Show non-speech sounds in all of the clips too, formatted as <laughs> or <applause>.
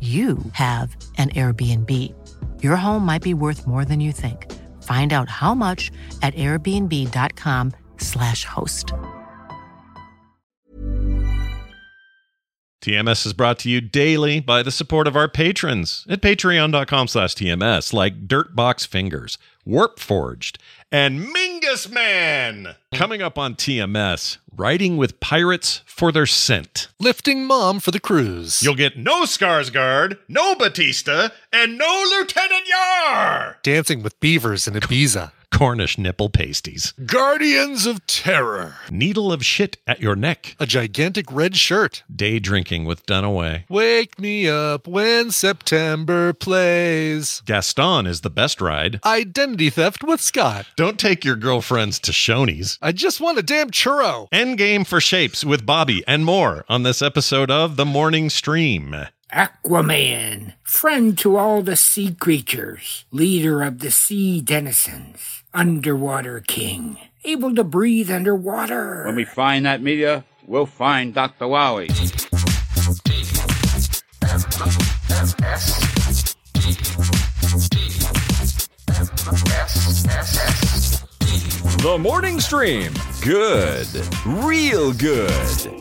you have an Airbnb. Your home might be worth more than you think. Find out how much at airbnb.com/slash host. TMS is brought to you daily by the support of our patrons at patreon.com slash TMS, like Dirtbox Fingers, Warp Forged, and Mingus Man. Coming up on TMS, riding with pirates for their scent. Lifting mom for the cruise. You'll get no Skarsgård, no Batista, and no Lieutenant Yar! Dancing with beavers in Ibiza. Cornish nipple pasties. Guardians of Terror. Needle of shit at your neck. A gigantic red shirt. Day drinking with Dunaway. Wake me up when September plays. Gaston is the best ride. Identity theft with Scott. Don't take your girlfriends to Shoney's. I just want a damn churro. Endgame for shapes with Bobby and more on this episode of The Morning Stream. Aquaman, friend to all the sea creatures, leader of the sea denizens, underwater king, able to breathe underwater. When we find that media, we'll find Dr. Wowie. The Morning Stream. Good. Real good.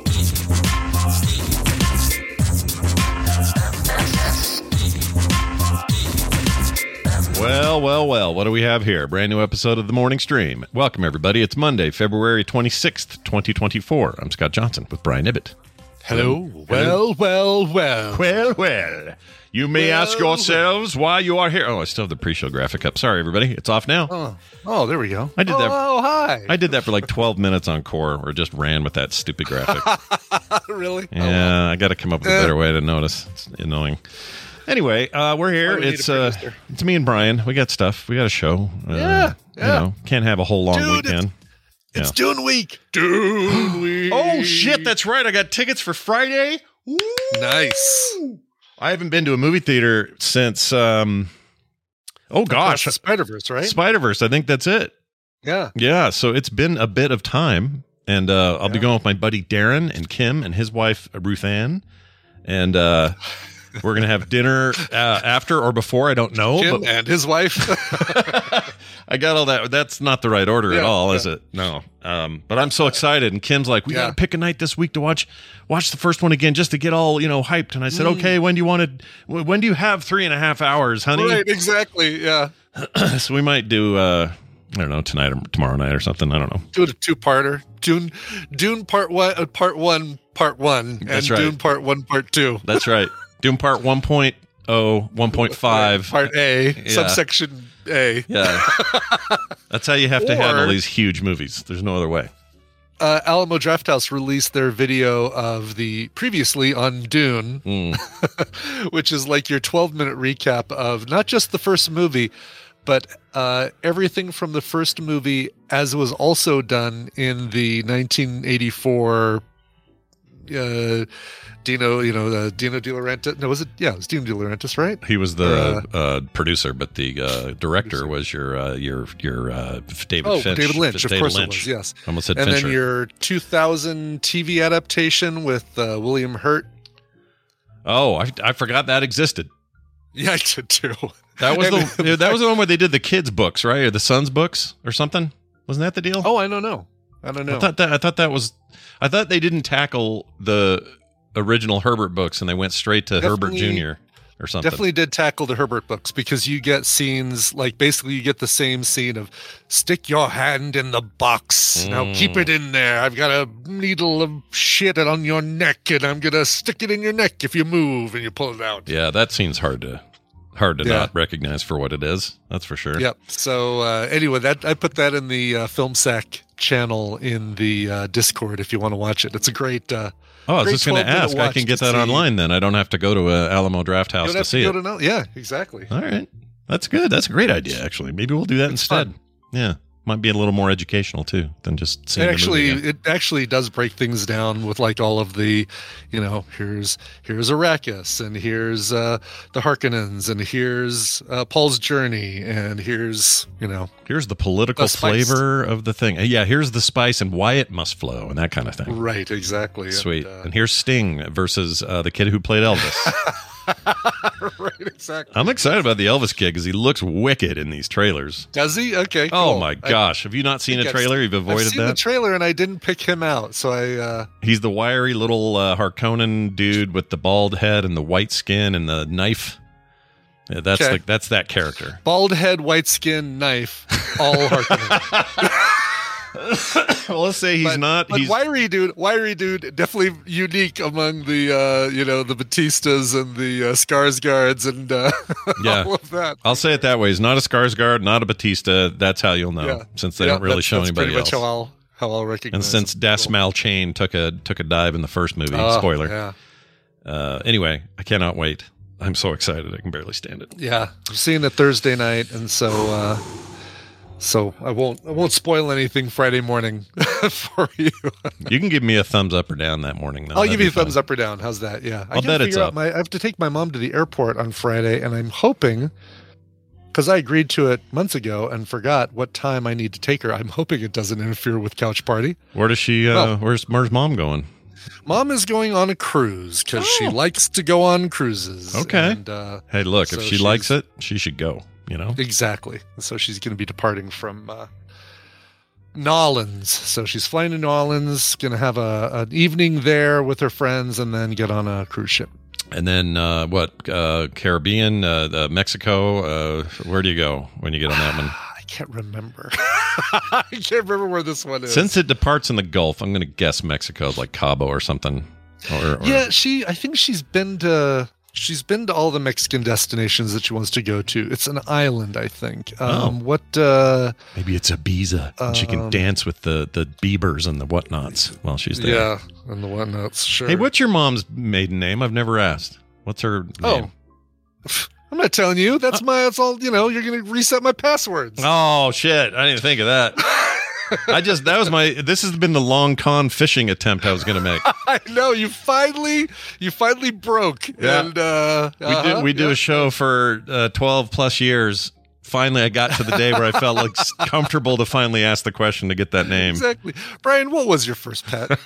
Well, well, well, what do we have here? Brand new episode of the Morning Stream. Welcome, everybody. It's Monday, February 26th, 2024. I'm Scott Johnson with Brian Ibbott. Hello. Well, well, well. Well, well. You may Well, ask yourselves why you are here. Oh, I still have the pre show graphic up. Sorry, everybody. It's off now. Oh, oh, there we go. I did that- Oh, hi. I did that for like 12 minutes on core or just ran with that stupid graphic. <laughs> really? Oh, Yeah, I got to come up with a better way to notice. It's annoying. Anyway, uh, we're here. We It's uh, it's me and Brian. We got stuff. We got a show. Uh, Yeah, You yeah. know, can't have a whole long Dude, weekend. It's Yeah. Dune Week. Dune <gasps> Week. Oh shit, that's right. I got tickets for Friday. Woo! nice. I haven't been to a movie theater since um Oh gosh, Spider Verse, right? Spider Verse. I think that's it. yeah. Yeah, so it's been a bit of time, and uh, I'll be going with my buddy Darren and Kim and his wife Ruth Ann, and uh, <sighs> <sighs> <sighs> we're gonna have dinner uh, after or before. I don't know, Jim but and his wife. <laughs> <laughs> I got all that. That's not the right order at Yeah, all, is it? No. Um, but I'm so excited, and Kim's like, "We Yeah. got to pick a night this week to watch watch the first one again, just to get all you know hyped." And I said, "Okay, when do you want to? When do you have three and a half hours, honey?" right, exactly. Yeah. <clears throat> so we might do. uh I don't know tonight or tomorrow night or something. I don't know. Do it a two parter. Dune Dune part one uh, part one, part one. And right. Dune part one, part two. That's right. <laughs> Doom part 1.0, <laughs> 1.5. Part A, Yeah. subsection A. Yeah. <laughs> That's how you have to handle these huge movies. There's no other way. Uh, Alamo Drafthouse released their video of the previously on Dune, Mm. <laughs> which is like your 12 minute recap of not just the first movie, but uh, everything from the first movie as was also done in the 1984 uh, Dino, you know, uh, Dino De Laurentiis. No, was it? Yeah, it was Dino De Laurentiis, right? He was the uh, producer, but the uh, director was your uh, your your uh, David Oh, Finch. David Lynch, of David course Lynch. it was. Yes, Almost said and Fincher. then your 2000 TV adaptation with uh, William Hurt. oh, I, I forgot that existed. Yeah, <laughs> I did too. That was <laughs> the that was the one where they did the kids' books, right, or the sons' books, or something. Wasn't that the deal? Oh, I don't know. I don't know. I thought that I thought that was I thought they didn't tackle the original Herbert books and they went straight to Definitely- Herbert Jr. or something. Definitely did tackle the Herbert books because you get scenes like basically you get the same scene of stick your hand in the box. Now keep Mm. it in there. I've got a needle of shit on your neck and I'm going to stick it in your neck if you move and you pull it out. Yeah, that seems hard to hard to Yeah. not recognize for what it is. That's for sure. Yep. So uh, anyway, that I put that in the uh, Film Sack channel in the uh, Discord if you want to watch it. It's a great. Uh, Oh, I was just going to ask. I can get that see- online then. I don't have to go to a Alamo Draft House to see to it. to know. Yeah, exactly. All right. That's good. That's a great idea, actually. Maybe we'll do that It's instead. fun. Yeah. Might be a little more educational too than just seeing It actually, it actually does break things down with like all of the, you know, here's here's Arrakis and here's uh, the Harkonnens and here's uh, Paul's journey and here's you know Here's the political The flavor of the thing. Uh, Yeah, here's the spice and why it must flow and that kind of thing. right exactly Sweet. and, And here's Sting versus uh, the kid who played Elvis. <laughs> right exactly. I'm excited about the Elvis kid because he looks wicked in these trailers. Does he? Okay. Oh cool. my I- gosh! Have you not seen a I've- trailer? You've I've avoided seen the trailer and I didn't pick him out, so I. uh He's the wiry little uh, Harkonnen dude with the bald head and the white skin and the knife. Yeah, that's Okay. the, that's that character. Bald head, white skin, knife, all Harkonnen. <laughs> <coughs> well, let's say he's but, not. But he's wiry dude, wiry dude, definitely unique among the uh, you know the Batistas and the uh, Skarsgards and uh, <laughs> Yeah. all of that. I'll say it that way. He's not a Skarsgård, not a Batista. That's how you'll know, Yeah. since they Yeah, don't really show anybody else. How I'll how I'll recognize. and since them. Das Cool. Malchain took a took a dive in the first movie, Oh, spoiler. Yeah, Uh, anyway, I cannot wait. I'm so excited. I can barely stand it. yeah. I'm seeing it Thursday night, and so uh, so I won't I won't spoil anything Friday morning <laughs> for you. You can give me a thumbs up or down that morning. Though. I'll That'd give you a fun. thumbs up or down. How's that? Yeah, I I'll gotta bet it's up. My, I have to take my mom to the airport on Friday, and I'm hoping because I agreed to it months ago and forgot what time I need to take her. I'm hoping it doesn't interfere with couch party. Where does she? Uh, Well- where's where's mom going? Mom is going on a cruise because she Oh. likes to go on cruises. Okay. and, uh, Hey, look, So if she likes it, she should go. You know. exactly. So she's going to be departing from. Uh, Nolans. So she's flying to Nolans, going to have a, an evening there with her friends, and then get on a cruise ship. And then uh, what? Uh, Caribbean, uh, Mexico. Uh, where do you go when you get on that one? <sighs> I can't remember. <laughs> I can't remember where this one is. Since it departs in the Gulf, I'm going to guess Mexico, like Cabo or something. Or, or yeah, she. I think she's been to. She's been to all the Mexican destinations that she wants to go to. It's an island, I think. Um, What? Uh, maybe it's Ibiza, and she can Um, dance with the the Biebers and the whatnots while she's there. yeah, and the whatnots. Sure. Hey, what's your mom's maiden name? I've never asked. What's her Oh, name? <laughs> I'm not telling you. That's my. That's all. You know. You're gonna reset my passwords. Oh shit! I didn't think of that. <laughs> <laughs> I just that was my. This has been the long con fishing attempt I was going to make. <laughs> I know you finally. You finally broke. Yeah. And uh, We do we do yeah. a show for uh, twelve plus years. Finally, I got to the day where I felt like comfortable to finally ask the question to get that name. Exactly, Brian. What was your first pet? <laughs>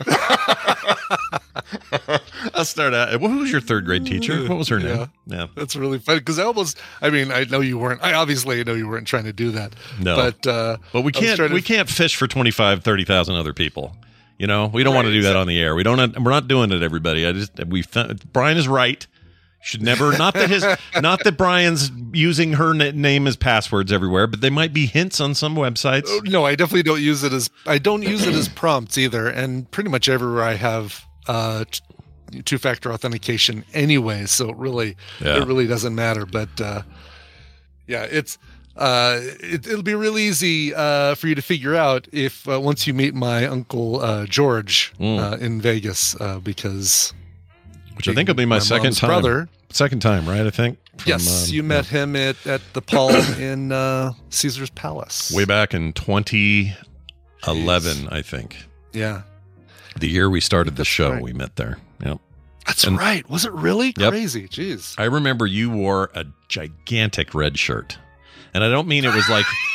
I'll start out. What was your third grade teacher? What was her name? Yeah. That's really funny because I almost. I mean, I know you weren't. I obviously know you weren't trying to do that. No. but uh, But we can't trying to- we can't fish for 25 30,000 other people. You know, we don't want to do that on the air. We don't we're not doing it everybody. I just we Brian is right. Should never not that his <laughs> not that Brian's using her na- name as passwords everywhere, but they might be hints on some websites. Oh, No, I definitely don't use it as. I don't use it as <clears throat> prompts either, and pretty much everywhere I have uh, t- two-factor authentication anyway, so it really Yeah. it really doesn't matter. But uh, yeah, it's. Uh, it, it'll be real easy uh, for you to figure out if uh, once you meet my uncle uh, George Mm. uh, in Vegas, uh, because which I think will be my, second time. brother. Second time, right? I think. From, yes, um, you met him at, at the Palm <coughs> in uh, Caesar's Palace. way back in 2011, I think. Yeah, The year we started the That's show, right. we met there. Yep. that's And- right. Was it really Yep. crazy? Jeez. I remember you wore a gigantic red shirt. And I don't mean it was like <laughs>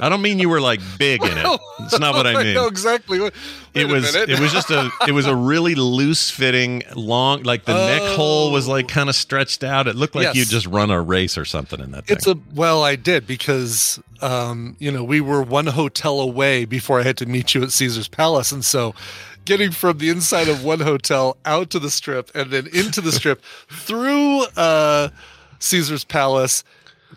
I don't mean you were like big in it. It's not what I <laughs> mean. know exactly. Wait It was it was just a it was a really loose fitting long like the neck hole was like kind of stretched out. It looked like Yes. you just run a race or something in that thing. It's a well, I did because um, you know we were one hotel away before I had to meet you at Caesar's Palace, and so getting from the inside of one hotel out to the strip and then into the strip through uh, Caesar's Palace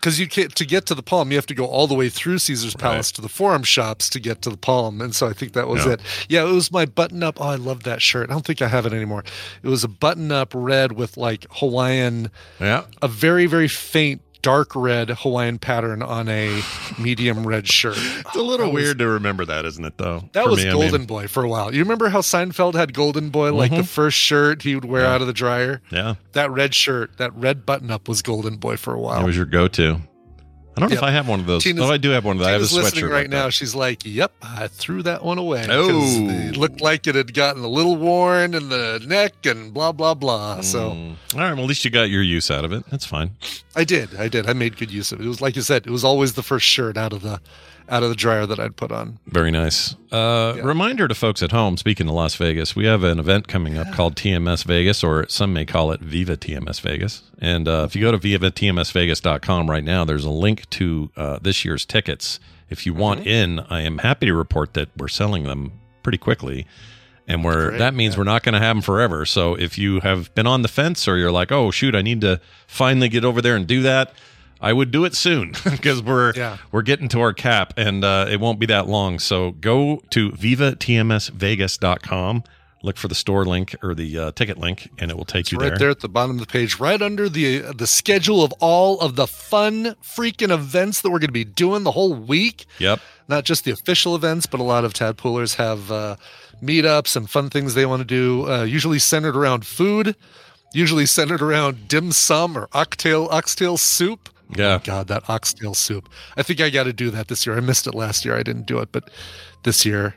because you can't to get to the Palm, you have to go all the way through Caesar's Palace to the Forum shops to get to the Palm, and so I think that was Yeah. it. Yeah, it was my button-up. Oh, I love that shirt. I don't think I have it anymore. It was a button-up red with like Hawaiian, Yeah. a very very faint dark red Hawaiian pattern on a medium red shirt. It's a little weird to remember that, isn't it, though? That For was me, I mean- Golden Boy for a while. You remember how Seinfeld had Golden Boy, like Mm-hmm. the first shirt he would wear out of the dryer? yeah. That red shirt, that red button up was Golden Boy for a while. It was your go to. I don't know if I have one of those. Tina's- oh, I do have one of those. I have a Tina's listening sweatshirt right like now. She's like, "Yep, I threw that one away. Oh. it looked like it had gotten a little worn in the neck and blah blah blah." So Mm. All right. Well, at least you got your use out of it. That's fine. I did, I did. I made good use of it. It was like you said, it was always the first shirt out of the out of the dryer that I'd put on. Very nice. Uh, Reminder to folks at home, speaking of Las Vegas, we have an event coming up called TMS Vegas, or some may call it Viva TMS Vegas. And uh, if you go to vivatmsvegas.com right now, there's a link to uh, this year's tickets. If you want in, I am happy to report that we're selling them pretty quickly. And we're, Great, that means we're not going to have them forever. So if you have been on the fence or you're like, oh, shoot, I need to finally get over there and do that, I would do it soon <laughs> because we're Yeah. we're getting to our cap and uh, it won't be that long. So go to vivatmsvegas.com, look for the store link or the uh, ticket link, and it will take you right there. there at the bottom of the page, right under the the schedule of all of the fun freaking events that we're going to be doing the whole week. Yep. Not just the official events, but a lot of tadpoolers have uh, meetups and fun things they want to do. Uh, usually centered around food, usually centered around dim sum or oxtail oxtail soup. Yeah. Oh God, that oxtail soup. I think I got to do that this year. I missed it last year. I didn't do it, but this year,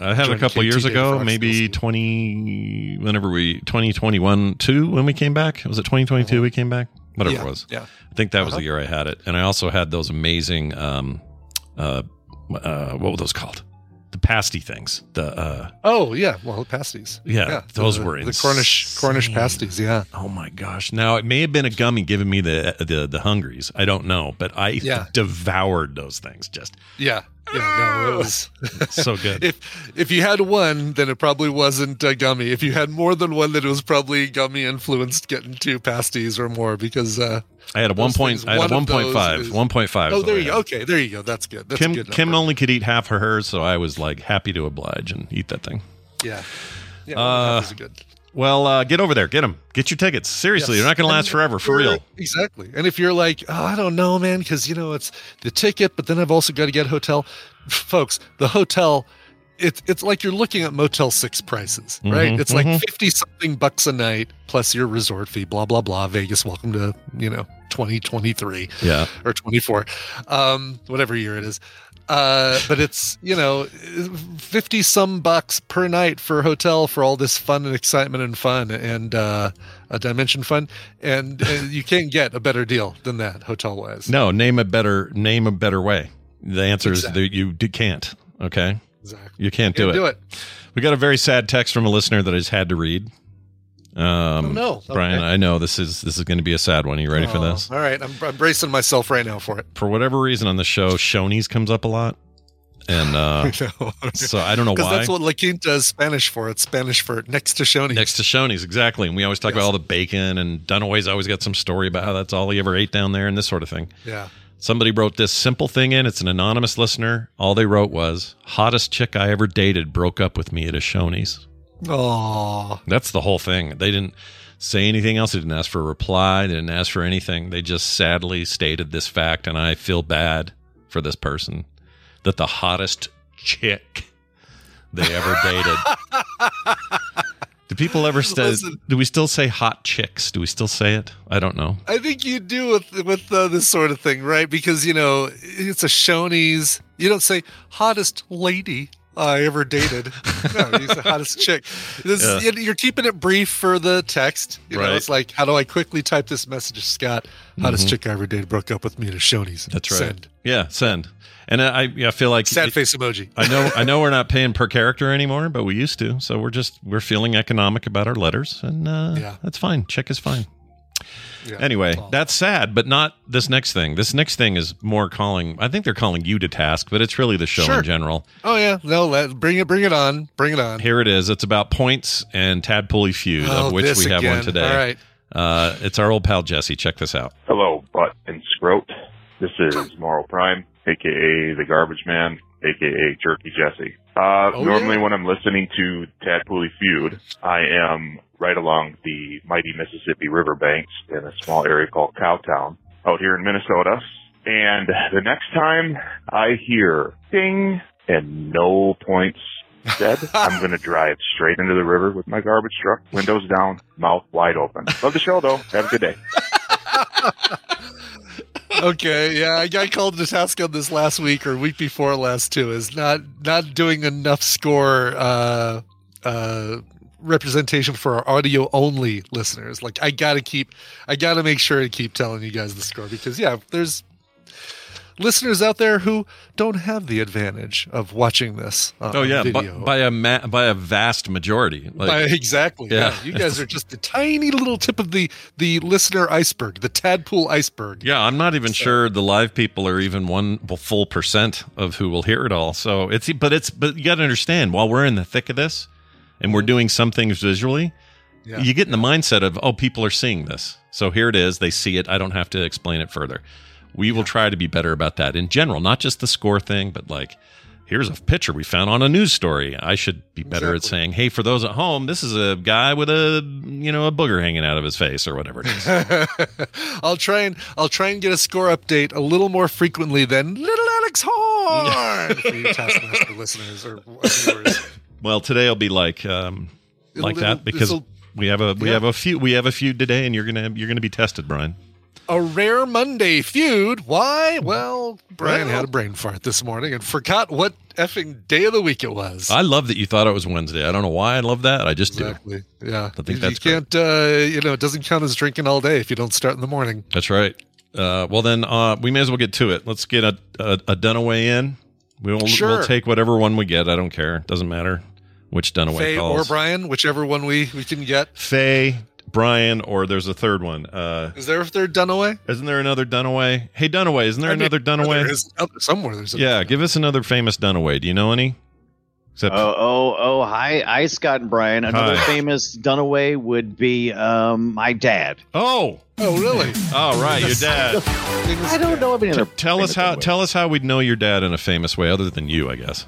I had a couple years ago, maybe 20, whenever we, 2021, 2, when we came back. Was it 2022 we came back? Whatever Uh-huh. yeah, it was. yeah. I think that was the year I had it. And I also had those amazing, um, uh, uh, what were those called? The pasty things. The, uh, Oh yeah, well pasties. Yeah, those the, were the Cornish Cornish pasties. Yeah, Oh my gosh! Now it may have been a gummy giving me the the the hungries. I don't know, but I Yeah. devoured those things. Just yeah, yeah. No, it was. <laughs> so good. if if you had one, then it probably wasn't uh, gummy. If you had more than one, then it was probably gummy influenced, getting two pasties or more. Because uh, I had a one point. things, I had a one point five. Is, one point five. oh, there you go. Okay, there you go. That's good. That's Kim good. Kim only could eat half of hers, so I was like happy to oblige and eat that thing. Yeah, yeah. Uh, that was good. Well, uh, get over there, get them, get your tickets. Seriously, Yes. they're not going to last forever, for real. Exactly. And if you're like, oh, I don't know, man, because you know it's the ticket, but then I've also got to get a hotel. Folks, the hotel, it's it's like you're looking at Motel Six prices, right? Mhm, It's like fifty something bucks a night plus your resort fee, blah blah blah. Vegas, welcome to you know 2023 Yeah. or 24, um, whatever year it is. Uh, but it's you know 50 some bucks per night for a hotel for all this fun and excitement and fun and uh, a dimension fun and, and you can't get a better deal than that hotel wise No, name a better name a better way. The answer Exactly. is that you can't. Okay, exactly you can't do Can't it. do it We got a very sad text from a listener that I just had to read. Um, Oh, no. Brian, I know this is this is going to be a sad one. Are you ready for Oh, this? all right I'm, I'm bracing myself right now for it For whatever reason on the show, Shoney's comes up a lot, and uh, <laughs> so I don't know why. that's what La Quinta is Spanish for. It's Spanish for next to Shoney's. Next to Shoney's, exactly. And we always talk about all the bacon, and Dunaway's always got some story about how that's all he ever ate down there, and this sort of thing. Yeah. Somebody wrote this simple thing in. It's an anonymous listener. All they wrote was, "Hottest chick I ever dated broke up with me at a Shoney's." Oh, That's the whole thing. They didn't say anything else. They didn't ask for a reply. They didn't ask for anything. They just sadly stated this fact, and I feel bad for this person that the hottest chick they ever dated. <laughs> do people ever say? Listen. Do we still say hot chicks? Do we still say it? I don't know. I think you do with with uh, this sort of thing, right? Because you know it's a Shoney's. You don't say hottest lady I ever dated. <laughs> no, you say hottest chick. This, Yeah. You're keeping it brief for the text. You know, Right. it's like, how do I quickly type this message to Scott? Hottest chick I ever dated broke up with me at a Shoney's. Mm-hmm. That's right. Send. Yeah, send. And I, I feel like Sad face emoji. I know I know <laughs> we're not paying per character anymore, but we used to. So we're just we're feeling economic about our letters, and uh, Yeah. that's fine. Chick is fine. Yeah. Anyway, Oh. that's sad, but not this next thing. This next thing is more calling. I think they're calling you to task, but it's really the show Sure. in general. Oh yeah, no, let, bring it, bring it on, bring it on. Here it is. It's about points and Tadpooly feud, oh, of which we have again. one today. All right. Uh, it's our old pal Jesse. Check this out. Hello, Butt and Scroat. This is Morrow Prime, aka the Garbage Man, aka Jerky Jesse. Uh, Oh, normally yeah. when I'm listening to Tadpooley Feud, I am right along the mighty Mississippi riverbanks in a small area called Cowtown out here in Minnesota. And the next time I hear ding and no points said, <laughs> I'm going to drive straight into the river with my garbage truck, windows down, mouth wide open. Love the show though. Have a good day. <laughs> okay, yeah, I got called to task on this last week or week before last too. Is not not doing enough score uh, uh, representation for our audio only listeners. Like I gotta keep, I gotta make sure to keep telling you guys the score because yeah, there's listeners out there who don't have the advantage of watching this. On Oh yeah, by, video. by a ma- by a vast majority. Like, By- exactly. Yeah. Yeah. you guys are just the tiny little tip of the the listener iceberg, the tadpool iceberg. Yeah, I'm not even sure the live people are even one full percent of who will hear it all. So it's but it's but you got to understand while we're in the thick of this and we're mm-hmm. doing some things visually, Yeah. you get in the mindset of oh people are seeing this. So here it is, they see it. I don't have to explain it further. We will try to be better about that in general, not just the score thing, but like here's a picture we found on a news story. I should be better at saying, "Hey, for those at home, this is a guy with a, you know, a booger hanging out of his face or whatever it is." <laughs> I'll try and I'll try and get a score update a little more frequently than Little Alex Horne <laughs> for you Taskmaster listeners or viewers. <laughs> Well, today I'll be like um, It'll- like it'll- that because we have a we Yeah. have a few we have a few today, and you're gonna you're gonna be tested, Brian. A rare Monday feud. Why? Well, Brian had a brain fart this morning and forgot what effing day of the week it was. I love that you thought it was Wednesday. I don't know why I love that. I just do. exactly. Yeah. I think you, that's you can't. Uh, you know, it doesn't count as drinking all day if you don't start in the morning. That's right. Uh, well, then uh, we may as well get to it. Let's get a a, a Dunaway in. We'll Sure. we'll take whatever one we get. I don't care. Doesn't matter which Dunaway Faye calls. or Brian, whichever one we we can get. Faye, Brian, or there's a third one. Uh, Is there a third Dunaway? isn't there another Dunaway? Hey, Dunaway, isn't there I mean, another Dunaway? There is other- somewhere. There's a, Yeah, give us another famous Dunaway. Do you know any? Except Oh, oh, oh! Hi, hi, Scott and Brian. Another Hi. famous Dunaway would be um, my dad. oh, Oh, really? all right, your dad. I don't know of any other. tell us how Dunaway. tell us how we'd know your dad in a famous way, other than you, I guess.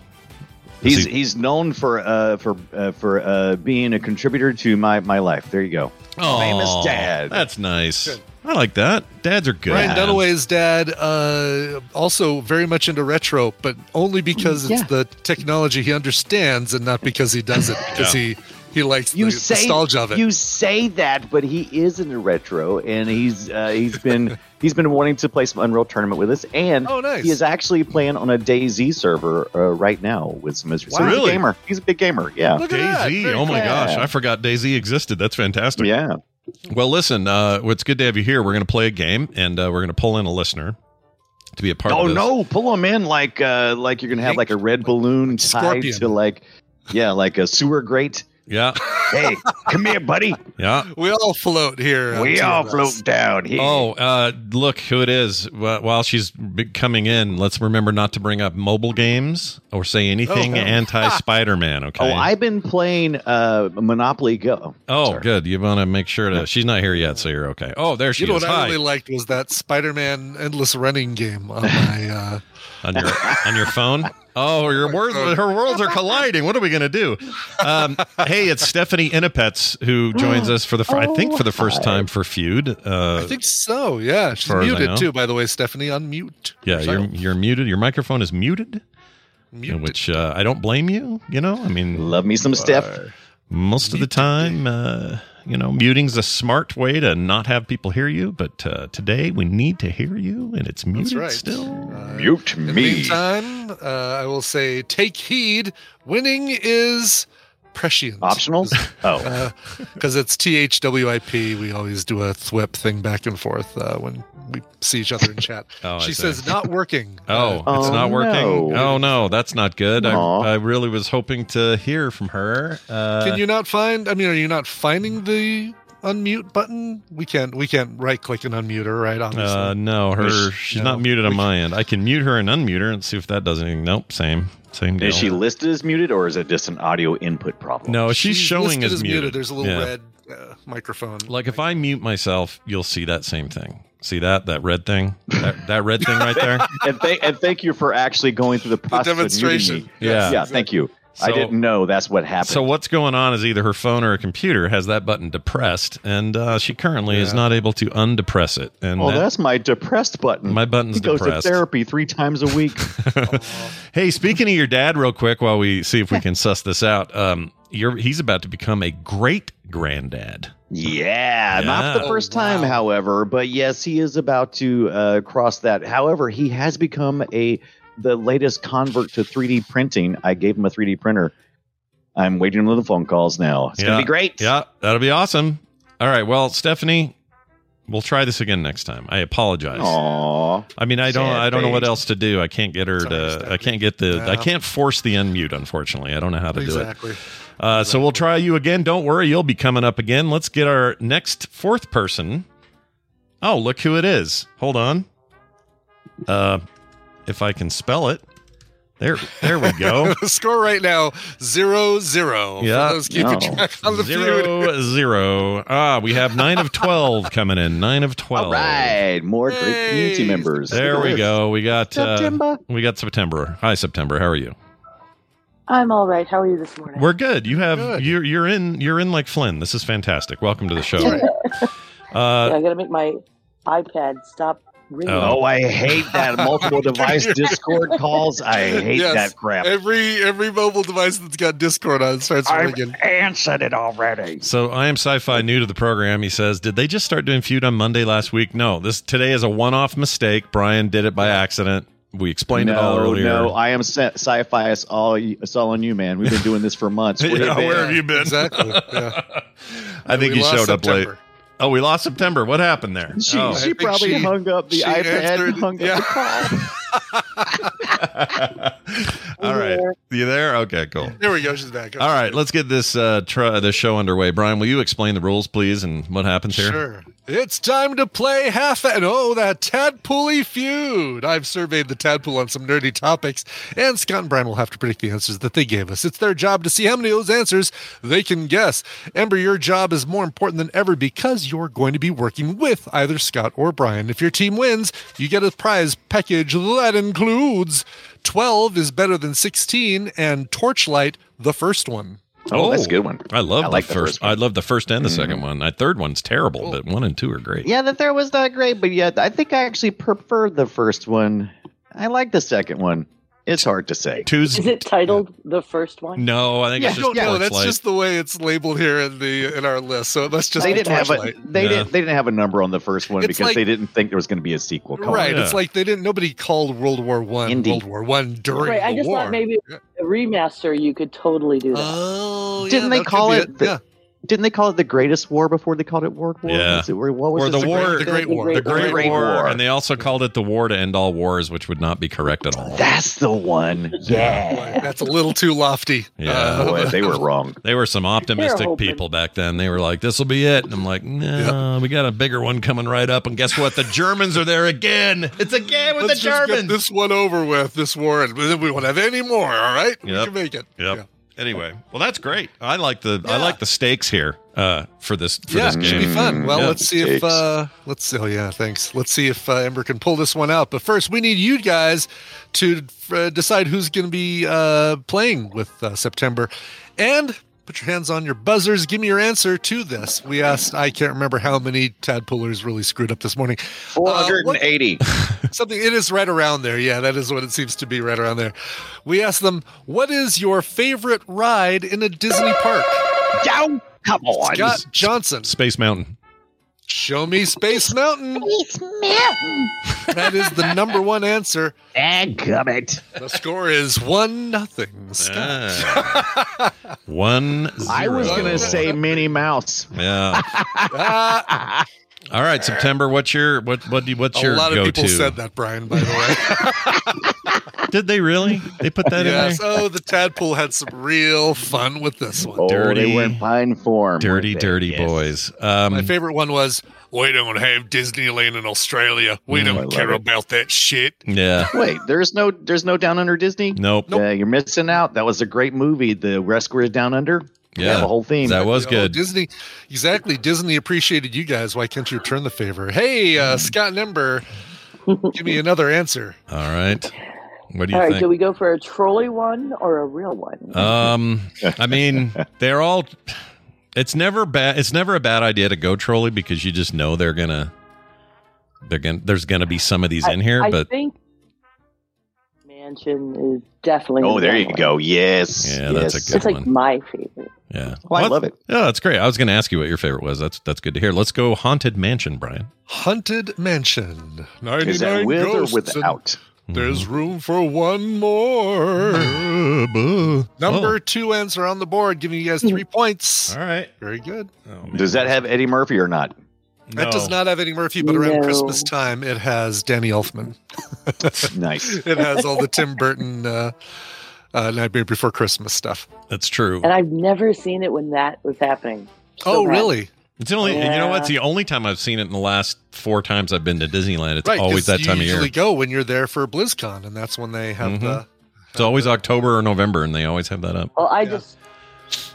He's he- he's known for uh for uh, for uh being a contributor to my my life. There you go. Famous dad. That's nice. Good. I like that. Dads are good. Brian Dunaway's dad, uh, also very much into retro, but only because it's Yeah. the technology he understands and not because he does it because he he likes You the say nostalgia of it. you say that, but he is into retro, and he's uh, he's been <laughs> he's been wanting to play some Unreal Tournament with us, and Oh, nice. he is actually playing on a DayZ server uh, right now with some Israel. So Wow. he's Really? a gamer. He's a big gamer. Yeah, Look at that. DayZ. Very Oh my cool. gosh, I forgot DayZ existed. That's fantastic. yeah. Well, listen, uh, it's good to have you here. We're going to play a game, and uh, we're going to pull in a listener to be a part Oh of this. no, pull him in like uh like you're gonna have like a red balloon tied Scorpion. to like yeah like a sewer grate. Yeah, Hey, come here, buddy. yeah. We all float here. We all float down here. Oh, uh, look who it is. While she's coming in, let's remember not to bring up mobile games or say anything Oh. anti Spider Man. Okay. Oh, I've been playing uh Monopoly Go. Oh, Sorry. good. You want to make sure to. She's not here yet, so you're okay. Oh, there she You know is. what I really liked was that Spider-Man endless running game on my. <laughs> Uh, on your on your phone. Oh, your worlds, her worlds are colliding. What are we gonna do? Um, hey, it's Stephanie Innipets who joins us for the fir- I think for the first hi. time for feud. Uh, I think so. Yeah, she's I know. muted too. By the way, Stephanie, unmute. yeah, you're you're muted. Your microphone is muted, Mute. which uh, I don't blame you. You know, I mean, Love me some Steph. most of the time, uh, you know, muting's a smart way to not have people hear you. But uh, today we need to hear you, and it's muted That's right. still. Uh, Mute In the me. meantime, uh, I will say take heed. Winning is prescient. Optional? Oh. <laughs> Because it's THWIP. We always do a thwip thing back and forth uh, when we see each other in chat. <laughs> Oh, she says not working. <laughs> Oh, Uh, it's Oh, not working. no. Oh no, that's not good. I, I really was hoping to hear from her. Uh, can you not find? I mean, are you not finding the unmute button? We can't. We can't right click and unmute her, right? Obviously. Uh, no, her she's No. not muted on my end. I can mute her and unmute her and see if that does anything. Nope, same same deal. Is she listed as muted or is it just an audio input problem? no, she's, showing listed as, muted. There's a little Yeah. red uh, microphone. Like if I mute myself, you'll see that same thing. See that that red thing, that, that red thing right there. <laughs> and, thank and thank you for actually going through the process of muting demonstration. me. Yeah. yeah. Thank you. I didn't know that's what happened. So what's going on is either her phone or her computer has that button depressed, and uh, she currently is not able to undepress it. And oh, that- that's my depressed button. my button's he goes depressed. to therapy three times a week. <laughs> hey, speaking of your dad, real quick, while we see if we can suss this out, um, you're he's about to become a great granddad. Yeah, not the first Oh, wow. time, however, but yes, he is about to uh, cross that. However, he has become a the latest convert to 3D printing. I gave him a 3D printer. I'm waiting on the phone calls now. It's gonna be great. Yeah, that'll be awesome. All right, well, Stephanie, we'll try this again next time. I apologize. Aw. I mean, I don't, Sad I don't know what else to do. I can't get her Sorry, to, I can't get the, I can't force the unmute. Unfortunately, I don't know how to do it. Exactly. Uh, so we'll try you again. Don't worry, you'll be coming up again. Let's get our next fourth person. Oh, look who it is. Hold on. Uh, if I can spell it, there, there we go. <laughs> score right now zero zero. Yeah. Those keeping No. track on the feud. Zero <laughs> zero. Ah, we have nine of twelve coming in. Nine of twelve. All right, more great community members. There we go. We got uh, September. we got September. Hi, September. How are you? I'm all right. How are you this morning? We're good. You have Good. you're you're in you're in like Flynn. This is fantastic. Welcome to the show. yeah, Uh, I got to make my iPad stop ringing. Oh. Oh, I hate that <laughs> multiple device Discord calls. I hate Yes. that crap. Every every mobile device that's got Discord on starts I've ringing. answered it already. So I am sci-fi new to the program. He says, "Did they just start doing feud on Monday last week?" No, this today is a one-off mistake. Brian did it by accident. We explained it all No, earlier. no, I am sci- sci-fi. It's all, it's all on you, man. We've been doing this for months. <laughs> Where Yeah, you where have you been? Exactly. Yeah. <laughs> I think We he lost showed up late. September. Oh, we lost September. What happened there? She, Oh. she probably she- hung up the she iPad answered- and hung yeah. up the call. <laughs> <laughs> all right, you there? Okay, cool. There we go. She's back. All right, let's get this uh, tr- this show underway. Brian, will you explain the rules, please, and what happens here? Sure. It's time to play half and oh, that Tadpooley feud. I've surveyed the Tadpool on some nerdy topics, and Scott and Brian will have to predict the answers that they gave us. It's their job to see how many of those answers they can guess. Ember, your job is more important than ever because you're going to be working with either Scott or Brian. If your team wins, you get a prize package that includes 12 is better than 16 and Torchlight, the first one. Oh, that's a oh, good one. I love I the like the first. first one. I love the first and the mm-hmm. second one. That third one's terrible, but one and two are great. Yeah, the third was not great, but yeah, I think I actually preferred the first one. I like the second one. It's hard to say. Two's Is it titled the first one? no, I think Yeah, it's I just don't know. That's just the way it's labeled here in the in our list. So let's just they didn't have a they Yeah. didn't they didn't have a number on the first one It's because like- they didn't think there was going to be a sequel. Right. Yeah. It's like they didn't. Nobody called World War One World War One during Right, I the just war. thought maybe a remaster you could totally do that. Oh, Didn't they that call be it the- yeah, Didn't they call it the Greatest War before they called it World War? Yeah. Was it, what was or it? the the war, Great- the Great War. the The Great, Great war, War. and they also called it the war to end all wars, which would not be correct at all. That's the one. Yeah. That's a little too lofty. Yeah. Uh, Boy, they were <laughs> wrong. They were some optimistic people back then. They were like, "This will be it," and I'm like, "No, we got a bigger one coming right up." And guess what? The Germans are there again. It's again with Let's the just get Germans. this one over with, this war, and then we won't have any more. All right, we can make it. Yep. Anyway, well, that's great. I like the I like the stakes here uh, for this for Yeah, this it should be fun. Well, Yeah. let's see if uh, let's see. Oh yeah, thanks. Let's see if uh, Ember can pull this one out. But first, we need you guys to uh, decide who's going to be uh, playing with uh, September, and put your hands on your buzzers. Give me your answer to this. We asked. I can't remember how many tadpoolers really screwed up this morning. 480. Uh, what- Something it is right around there. Yeah, that is what it seems to be right around there. We asked them, "What is your favorite ride in a Disney park?" Down. Come on. Scott Johnson. Space Mountain. Show me Space Mountain. Space Mountain. That is the number one answer. And come it. The score is one nothing. Scott. Ah. <laughs> One. I was gonna say Minnie Mouse. Yeah. <laughs> Ah, All right, September. What's your what? What? Do you, what's a your lot of go-to? people said that, Brian. By the way, <laughs> Did they really? They put that yes. in there. Oh, the tadpole had some real fun with this one. Oh, Dirty- they were in fine form. Dirty, dirty Yes. boys. Um, My favorite one was, "We don't have Disneyland in Australia. We Mm, don't care it. about that shit." yeah. Wait, there's no, there's no Down Under Disney. Nope. Uh, you're missing out. That was a great movie. The Rescuers Down Under. We have a whole theme. That was Oh, good. Disney, exactly. Disney appreciated you guys. Why can't you return the favor? Hey, uh, Scott and Ember, <laughs> give me another answer. All right. What do you All right, think? do we go for a trolley one or a real one? Um, I mean, <laughs> they're all. It's never bad. It's never a bad idea to go trolley because you just know they're gonna. They're gonna. There's gonna be some of these in here, I but think Mansion is definitely. Oh, the there one. you go. Yes. Yeah, that's a yes. good It's like my favorite. yeah. Oh, I love it. Yeah, that's great. I was going to ask you what your favorite was. That's that's good to hear. Let's go haunted mansion, Brian. Haunted Mansion. Is that 99 with or ghosts and without? Mm-hmm. There's room for one more. Number oh. two answer on the board, giving you guys mm-hmm. three points. All right. Very good. Oh, Does that have Eddie Murphy or not? That does not have Eddie Murphy, but around No. Christmas time, it has Danny Elfman. <laughs> Nice. <laughs> It has all the Tim Burton uh, uh, Nightmare Before Christmas stuff. That's true. And I've never seen it when that was happening. So oh, bad. really? It's the only. You know what? It's the only time I've seen it in the last four times I've been to Disneyland. It's right. always 'cause that time of year. usually go when you're there for BlizzCon, and that's when they have Mhm. the. It's always October or November, and they always have that up. Well, I Yeah. just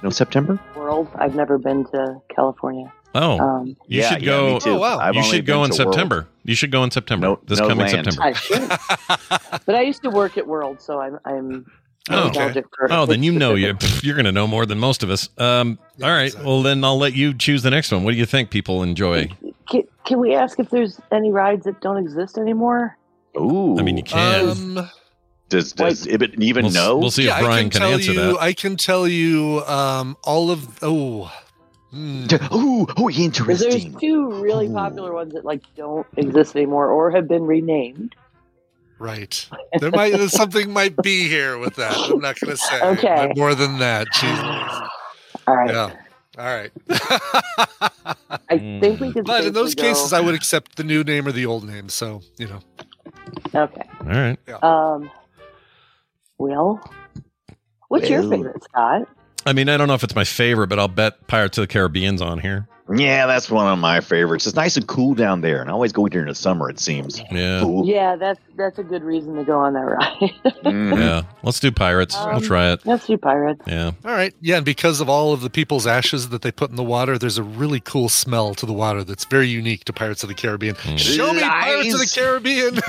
No September? world. I've never been to California. Oh, Um, you Yeah, should go. me too. Oh, wow. I've you should go in to World. September. You should go in September. No- this no coming land. September. I should. <laughs> but I used to work at World, so I'm I'm Oh, okay. Oh, then you know you, you're <laughs> going to know more than most of us. Um, all right. exactly. Well, then I'll let you choose the next one. What do you think people enjoy? Can, can we ask if there's any rides that don't exist anymore? Ooh. I mean, you can. Um, does does Ibbott even we'll, know? We'll see yeah, if Brian I can, can, tell answer you. that. I can tell you um, all of. Oh. Hmm. Ooh, oh, interesting. there's two really Ooh. popular ones that like don't exist anymore or have been renamed. Right. There might something might be here with that. I'm not going to say. Okay. But more than that. Jeez. All right. Yeah. All right. I Hmm. think we could. but in those safely go- cases, I would accept the new name or the old name. So you know. Okay. All right. Um. Well, what's your favorite, Scott? I mean, I don't know if it's my favorite, but I'll bet Pirates of the Caribbean's on here. Yeah, that's one of my favorites. It's nice and cool down there, and I always go during the summer. It seems. Yeah. Cool. Yeah, that's that's a good reason to go on that ride. Mhm. Yeah. Let's do Pirates. we'll Um, try it. Let's do pirates. Yeah. All right. Yeah, and because of all of the people's ashes that they put in the water, there's a really cool smell to the water that's very unique to Pirates of the Caribbean. Mm. Show me Pirates of the Caribbean.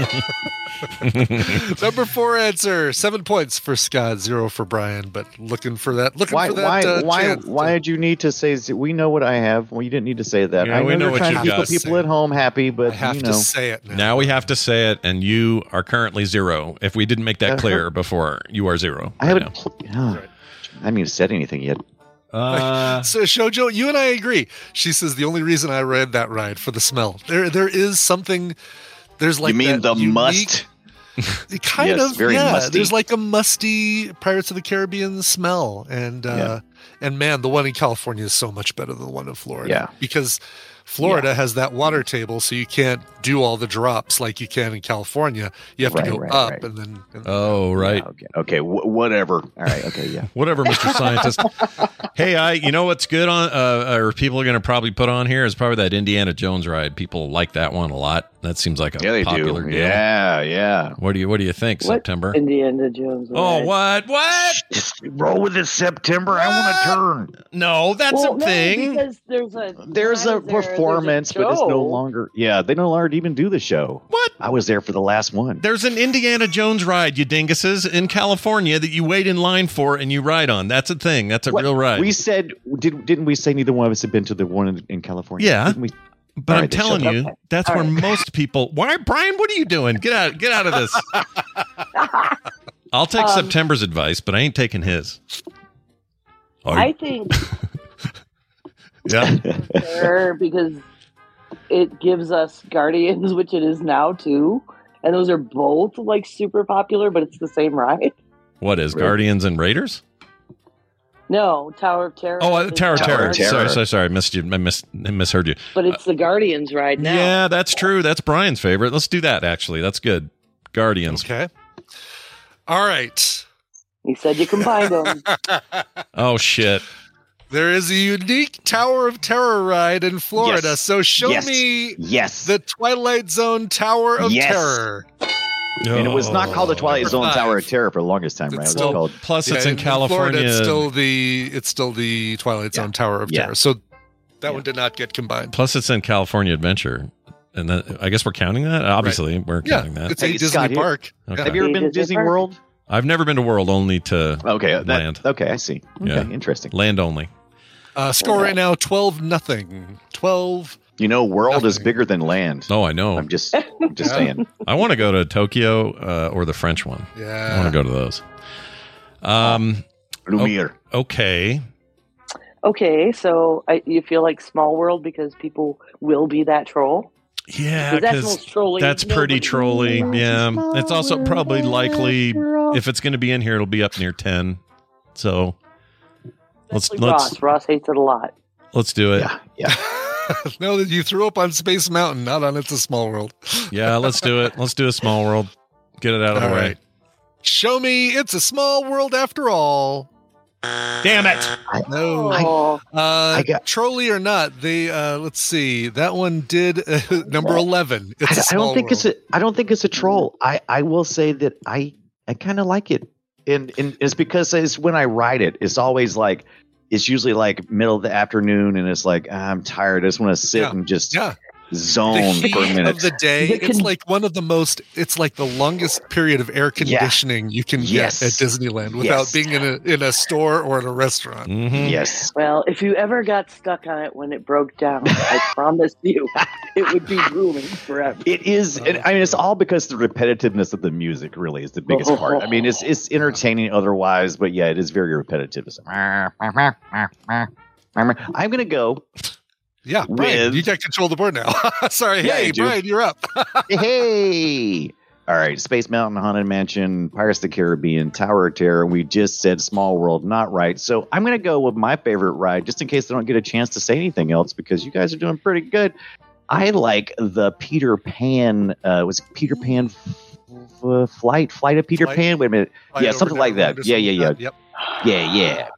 <laughs> Number four answer. Seven points for Scott, zero for Brian, but looking for that. Looking Why? for that. Why? uh, why? Why did you need to say? We know what I have. Well, you didn't need to say that. Yeah, I we know you're what trying you've to keep got. the people at home happy, but I have you to say it now. Now we have to say it, and you are currently zero. If we didn't make that clear before, you are zero. I right haven't. Pl- oh, I haven't even said anything yet. Uh, <laughs> So Shojo, you and I agree. She says the only reason I read that ride for the smell. There, there is something. There's like you mean the unique- must? <laughs> Kind Yes, of very yeah. musty. There's like a musty Pirates of the Caribbean smell, and uh, and man, the one in California is so much better than the one in Florida. Yeah. because Florida has that water table, so you can't do all the drops like you can in California. You have Right, to go right, up right. and then. And oh, right. Yeah, okay. Okay. wh- whatever. All right. Okay. Yeah. <laughs> Whatever, Mr. Scientist. <laughs> hey, I. You know what's good on, uh, or people are going to probably put on here is probably that Indiana Jones ride. People like that one a lot. That seems like a Yeah, they popular do. deal. Yeah. Yeah. What do you What do you think, What September? Indiana Jones. Oh, what? What? Just roll with this September. I want to turn. No, that's Well, a no, thing. because there's a There's a ride there, there's a performance, but it's no longer. Yeah, they no longer even do the show. What? I was there for the last one. There's an Indiana Jones ride, you dinguses, in California that you wait in line for and you ride on. That's a thing. That's a What? real ride. We said, did, didn't we say neither one of us had been to the one in, in California? Yeah. Didn't we? but All I'm right, telling you, up. that's All where right. most people. Why, Brian? What are you doing? Get out! Get out of this. <laughs> I'll take Um, September's advice, but I ain't taking his. Oh, I think <laughs> yeah. <laughs> fair because it gives us Guardians, which it is now too, and those are both like super popular, but it's the same ride. What is Guardians and Raiders? No, Tower of Terror. Oh, uh, is Tower of Tower Terror. Terror. Sorry, sorry, sorry. I missed you. I missed. I misheard you. but it's the Guardians ride now. Yeah, that's true. That's Brian's favorite. Let's do that. Actually, that's good. Guardians. Okay. All right. He said you combined them. <laughs> Oh shit. There is a unique Tower of Terror ride in Florida. Yes. So show Yes. me yes. the Twilight Zone Tower of Yes. Terror. And it was not oh. called the Twilight Number Zone five. Tower of Terror for the longest time, right? It was called Plus, it's Yeah, in Florida, California. it's still the it's still the Twilight Zone Tower of Yeah. Terror. So that one did not get combined. Plus, it's in California Adventure, and that, I guess we're counting that. Obviously, we're Yeah, counting that. it's a Hey, Disney Scott, here- park. Okay. Have you ever been to Disney Disney Park? World? I've never been to World, only to Okay, that, Land. Okay, I see. Okay, Yeah. interesting. land only. Uh, score right now twelve nothing. Twelve. You know, World is bigger than Land. Oh, I know. I'm just, <laughs> I'm just Yeah. saying. I want to go to Tokyo uh, or the French one. Yeah. I want to go to those. Um. Lumiere. Okay. Okay, so I, you feel like Small World because people will be that troll. Yeah, 'Cause that's because most that's pretty Nobody- trolly. Yeah, it's also probably likely if it's going to be in here, it'll be up near ten. So let's let's Ross. Ross hates it a lot. let's do it. Yeah, yeah. <laughs> no, that you threw up on Space Mountain, not on It's a Small World. <laughs> Yeah, let's do it. Let's do a small world. Get it out of the All way. right. Show me it's a small world after all. Damn it! No. Oh, Uh, I got- Trolley or not, they uh, let's see. That one did uh, <laughs> number eleven. It's a I, I small don't think it's world. a. I don't think it's a troll. I, I will say that I, I kind of like it, and and it's because it's when I write it. It's always like, it's usually like middle of the afternoon, and it's like "Ah, I'm tired. I just want to sit Yeah. and just yeah. The zone heat for a minute. of the day. The it's like one of the most. It's like the longest period of air conditioning you can Yes. get at Disneyland without Yes. being in a in a store or in a restaurant. Mhm. yes. well, if you ever got stuck on it when it broke down, I <laughs> promise you, it would be ruling forever. It is. and, I mean, it's all because the repetitiveness of the music really is the biggest part. I mean, it's it's entertaining otherwise, but yeah, it is very repetitive. It's I'm gonna go. Yeah, Brian, With- you got control of the board now. <laughs> Sorry, Yeah, hey. Brian, you're up. hey. All right, Space Mountain, Haunted Mansion, Pirates of the Caribbean, Tower of Terror. We just said Small World, not right. So I'm going to go with my favorite ride, just in case I don't get a chance to say anything else, because you guys are doing pretty good. I like the Peter Pan. Uh, was Peter Pan f- f- flight? Flight of Peter Flight- Pan? Wait a minute. Flight yeah, something like that. Yeah, yeah, yeah. Yep. yeah, yeah.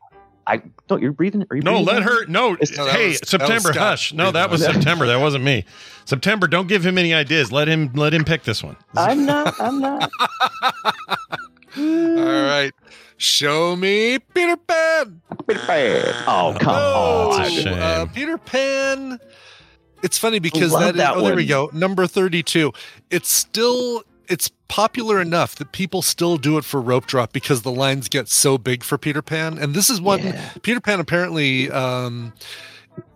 I don't. You're breathing. Are you No, breathing? let her. No, It's- No, hey, was- September, hush. No, that was <laughs> September. That wasn't me. September, don't give him any ideas. Let him let him pick this one. I'm not. I'm not. <laughs> All right. Show me Peter Pan. Peter Pan. Oh, come Oh, on. a shame. uh, Peter Pan. It's funny because love that, is, that oh, there we go. Number 32. It's still it's popular enough that people still do it for rope drop because the lines get so big for Peter Pan. And this is one Yeah. Peter Pan apparently um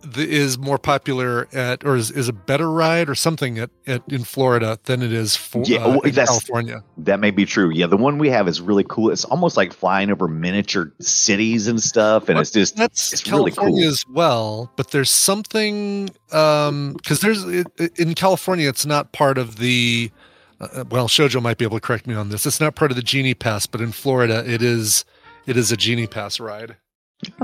the, is more popular at or is, is a better ride or something at, at in Florida than it is for Yeah, uh, well, in California. That may be true. Yeah, the one we have is really cool. It's almost like flying over miniature cities and stuff, and it's just that's it's really California cool. as well. But there's something um because there's it, it- in California, it's not part of the. Uh, well, Shojo might be able to correct me on this. It's not part of the Genie Pass, but in Florida, it is. It is a Genie Pass ride.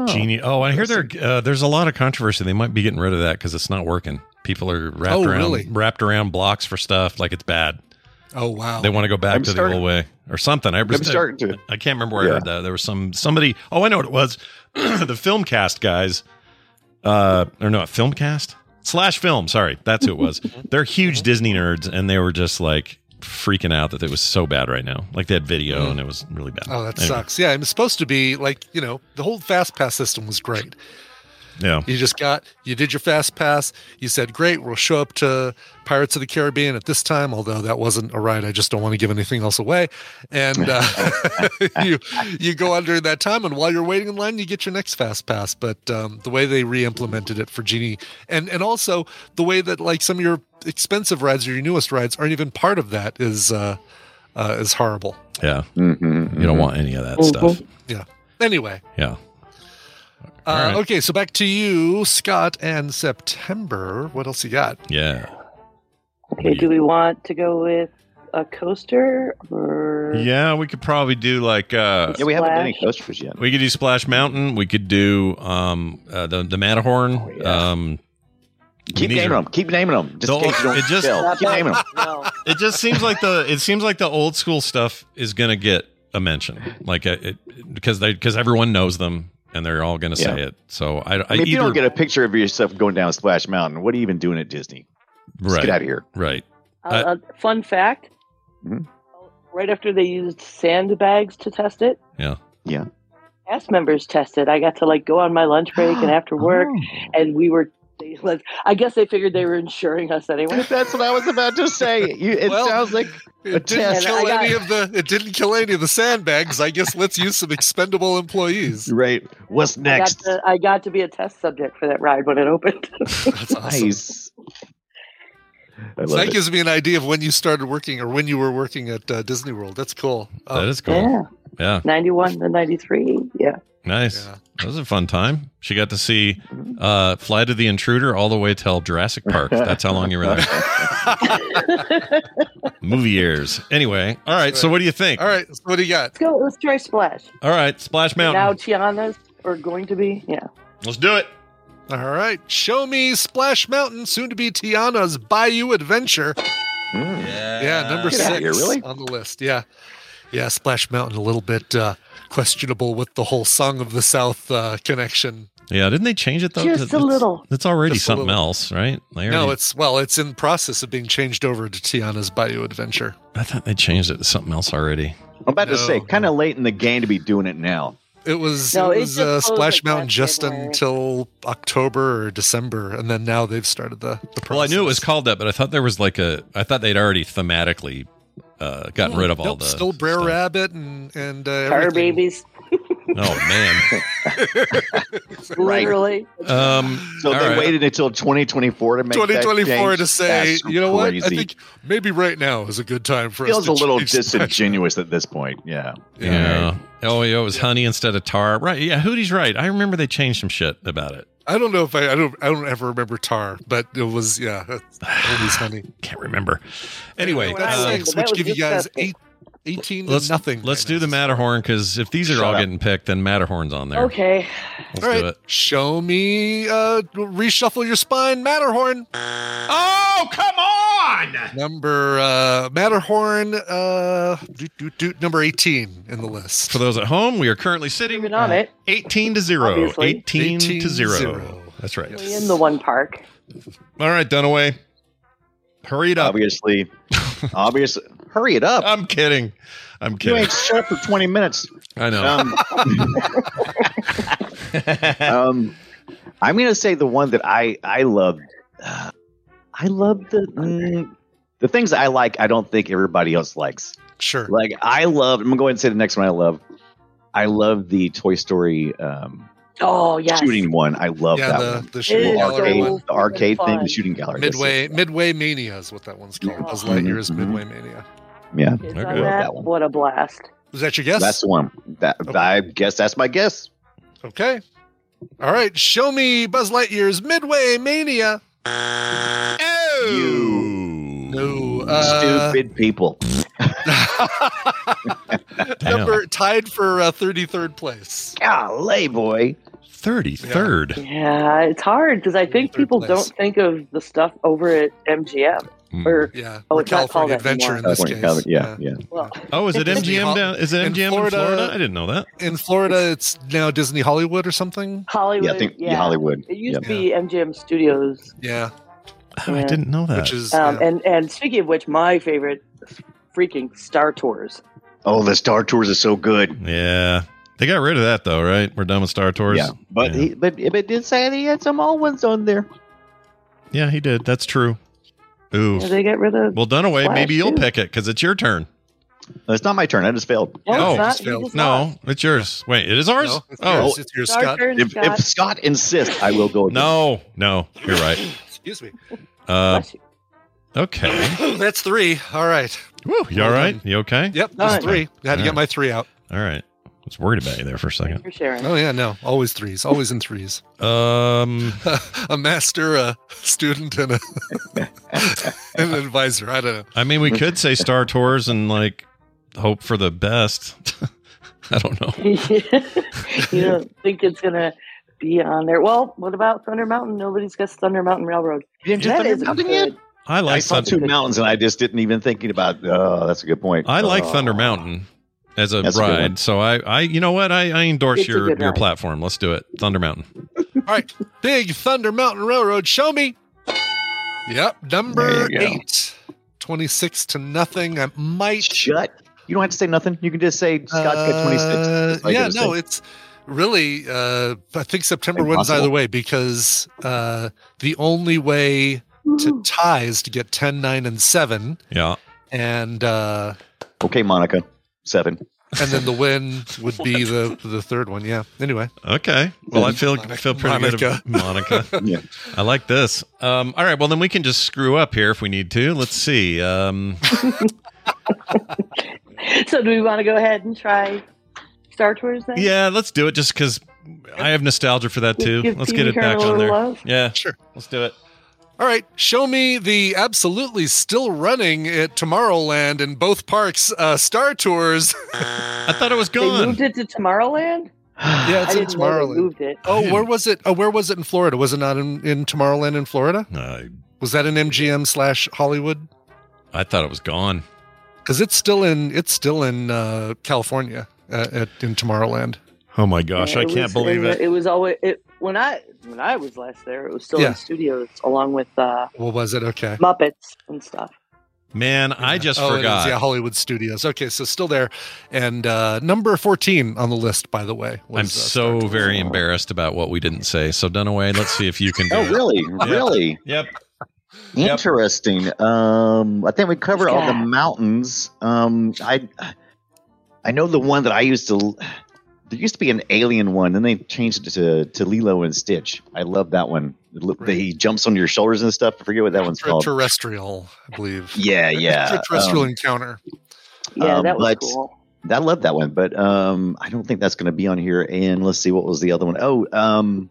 Genie. Oh, I hear there. Uh, there's a lot of controversy. They might be getting rid of that because it's not working. People are wrapped Oh, around really? wrapped around blocks for stuff like it's bad. Oh wow! They want to go back I'm to starting- the old way or something. I, I'm starting to. I can't remember where I heard that. There was some somebody. Oh, I know what it was. <clears throat> the Filmcast guys. Uh, or no, Filmcast slash Film. Sorry, that's who it was. They're huge <laughs> Disney nerds, and they were just like freaking out that it was so bad right now. Like they had video, mm-hmm. and it was really bad. Oh, that Anyway, sucks. Yeah, it was supposed to be like you know the whole Fast Pass system was great. Yeah. You just got you did your fast pass. You said, "Great, we'll show up to Pirates of the Caribbean at this time." Although that wasn't a ride, I just don't want to give anything else away. And uh, <laughs> <laughs> you you go on during that time, and while you're waiting in line, you get your next fast pass. But um, the way they re-implemented it for Genie, and and also the way that like some of your expensive rides or your newest rides aren't even part of that is uh, uh, is horrible. Yeah. Mhm, You don't mhm. want any of that stuff. Yeah. Anyway, Yeah. Uh, right. okay, so back to you, Scott, and September. What else you got? Yeah. Okay, do we want to go with a coaster or Yeah, we could probably do like uh Yeah, we haven't done any coasters yet. we could do Splash Mountain. We could do um uh, the the Matterhorn. Oh, yeah. Um Keep naming are- them. Keep naming them. Just Don't- in case you don't it just- fail. Keep naming them. No. it just seems like the it seems like the old school stuff is going to get a mention. Like uh, it, because they because everyone knows them and they're all going to say Yeah. it. So I, I, I mean, if you don't get a picture of yourself going down Splash Mountain, what are you even doing at Disney? Just right get out of here. right. Uh, uh, fun fact: Mhm. right after they used sandbags to test it. Yeah. Yeah. Cast members tested. I got to like go on my lunch break and <gasps> after work, Oh. and we were. They, <laughs> like, I guess they figured they were insuring us anyway. <laughs> That's what I was about to say. You, it Well, sounds like a It didn't test. kill And got- any of the. It didn't kill any of the sandbags. I guess let's use some expendable employees. Right. What's I got, next? to, I got to be a test subject for that ride when it opened. <laughs> That's awesome. Nice. So that it. gives me an idea of when you started working or when you were working at uh, Disney World. That's cool. Oh, that is cool. yeah, Yeah. 91 to 93. Yeah. Nice. Yeah. That was a fun time. She got to see uh, Flight of the Intruder all the way till Jurassic Park. That's how long you were there. <laughs> Movie years. Anyway, all right. So what do you think? All right. So what do you got? Let's go. Let's try Splash. All right, Splash Mountain. Now Tiana's are going to be. Yeah. Let's do it. All right. Show me Splash Mountain, soon to be Tiana's Bayou Adventure. Mm. Yeah, number Get six here, really? on the list. Yeah. Yeah, Splash Mountain, a little bit uh, questionable with the whole Song of the South uh, connection. Yeah, didn't they change it though? Just a It's- little. It's already Just something else, right? They No, already- it's, well, it's in process of being changed over to Tiana's Bayou Adventure. I thought they changed it to something else already. I'm about to say, kind of late in the game to be doing it now. It was, No, it it was uh, Splash like, Mountain just January. until October or December, and then now they've started the, the process. Well, I knew it was called that, but I thought there was like a. I thought they'd already thematically uh, gotten rid of all Nope, the. still Brer stuff. Rabbit and and uh, Car babies. Oh man. Right. <laughs> Literally. Um, So they right. waited until 2024 to make that 2024 change? to say, That's you know what? I think maybe right now is a good time for feels us to a little change Splash disingenuous at this point. Yeah. Yeah. Oh, yeah. It was honey instead of tar. Right. Yeah. Hootie's right. I remember they changed some shit about it. I don't know if I I don't I don't ever remember tar, but it was yeah, that's always honey. Can't remember. Anyway, When uh, was- six, that which give you guys disgusting. eight, 18 to let's nothing. Let's right do the. Matterhorn because if these are Shut all up. getting picked, then Matterhorn's on there. Okay. Let's All right, do it. show me. Uh, reshuffle your spine, Matterhorn. Oh, come on! Number uh, Matterhorn. Uh, doot, doot, doot, number 18 in the list. For those at home, we are currently sitting Moving on it. 18 to 0. Obviously. 18, 18 to 0. zero. That's right. We in the one park. All right, Dunaway. Hurry it up. Obviously, <laughs> obviously, hurry it up. I'm kidding. I'm kidding. you ain't shut for 20 minutes. I know. Um, <laughs> um, I'm going to say the one that I I love. Uh, I love the mm, the things I like. I don't think everybody else likes. Sure. Like I love. I'm going to go ahead and say the next one. I love. I love the Toy Story um, Oh, yeah. shooting one. I love yeah, that the, one. the It shooting The gallery arcade, so one. the arcade thing, the shooting gallery. Midway. Midway Mania is what that one's called. Buzz Mhm, Lightyear's mhm. Midway Mania. Yeah, Okay. that, that one. What a blast. Was that your guess? that's the one. That Okay. I guess that's my guess. Okay. All right. Show me Buzz Lightyear's Midway Mania. Oh! No. Uh, Stupid people. <laughs> number tied for uh, 33rd place. Golly, boy. 33rd. Yeah, it's hard because I think people place. don't think of the stuff over at MGM. Hmm. Or Yeah. Oh, or it's California that Adventure in this California, case. Cali- yeah, yeah. well, Oh, is it MGM down? Is it MGM in Florida- Florida? I didn't know that. In Florida, it's now Disney Hollywood or something. Hollywood. Yeah, I think yeah, Hollywood. It used Yep. to be MGM Studios. Yeah. Oh, I didn't know that. Which is Um, yeah. and and speaking of which, my favorite freaking Star Tours. Oh, the Star Tours is so good. yeah. They got rid of that though, right? We're done with Star Tours. Yeah, but Yeah. he but it did say that he had some old ones on there. Yeah, he did. That's true. Ooh. Yeah, they get rid of. Well, Dunaway, Flash, maybe you'll too. pick it because it's your turn. It's not my turn. I just failed. No, Oh, it's not. just failed. just No, lost. it's yours. Wait, it is ours? No, it's oh, yours. It's yours, Star Scott. turn, If, Scott. if Scott insists, I will go. again. no, no, you're right. <laughs> Excuse me. Uh, okay. <clears throat> That's three. All right. Woo, you all Well right? done. You okay? Yep. That's Alright. three. I had to get my three out. All right. I was worried about you there for a second. for sharing. Oh yeah, no, always threes. Always in threes. Um, <laughs> a master, a student, and a <laughs> and an advisor. I don't know. I mean, we could say Star Tours and like hope for the best. <laughs> I don't know. you don't think it's gonna be on there? Well, what about Thunder Mountain? Nobody's got Thunder Mountain Railroad. You didn't That Thunder is Mountain good. yet? I I like saw Thunder. two mountains, and I just didn't even thinking about. Oh, that's a good point. I like Oh. Thunder Mountain as a That's a good one. ride. So I, I, you know what? I, I endorse It's your your platform. Let's do it. Thunder Mountain. <laughs> All right, Big Thunder Mountain Railroad. Show me. Yep, number There eight. 26 to nothing. I might Shut You don't have to say nothing. You can just say Scott got 26. Uh, That's all you yeah, no, say. it's really. Uh, I think September wins either way because uh, the only way to tie is to get 10, 9, and seven, Yeah. and uh, okay, Monica. Seven. and then the win <laughs> would be the the third one. Yeah. Anyway, Okay. Well, I feel Monica- feel pretty good. Monica. About Monica. <laughs> Yeah. I like this. Um, all right. Well, then we can just screw up here if we need to. Let's see. Um, <laughs> So do we want to go ahead and try Star Tours then? yeah, let's do it just because I have nostalgia for that too. Give Let's TV get it back on there. love? Yeah. Sure. Let's do it. All right. Show me the absolutely still running at Tomorrowland in both parks. Uh, Star Tours. <laughs> I thought it was gone. They moved it to Tomorrowland? yeah, it's I in didn't know they Tomorrowland. moved it. Oh, where was it? Oh, where was it in Florida? Was it not in, in Tomorrowland in Florida? Uh, Was that in MGM slash Hollywood? I thought it was gone. Because it's still in it's still in uh, California uh, at in Tomorrowland. Oh my gosh, Yeah, I can't was believe in it. It was always it when I when I was last there. It was still Yeah. in studios along with uh, What was it? Okay. Muppets and stuff. Man, I just Oh, it is, forgot. yeah, Hollywood Studios. Okay, so still there, and uh, number fourteen on the list, by the way. was, I'm uh, so Star very Tours. embarrassed about what we didn't say. So Dunaway, let's see if you can <laughs> do Oh, it. really? Really? Yep. Yep. Interesting. Um, I think we covered all the mountains. Um, I I know the one that I used to. There used to be an alien one, then they changed it to to Lilo and Stitch. I love that one. It Right. He jumps on your shoulders and stuff. I forget what that one's called. Extraterrestrial, I believe. Yeah, yeah. Extraterrestrial Um, encounter. Yeah, Um, that was but- cool. I love that one, but um, I don't think that's going to be on here. And let's see, what was the other one? Oh, um,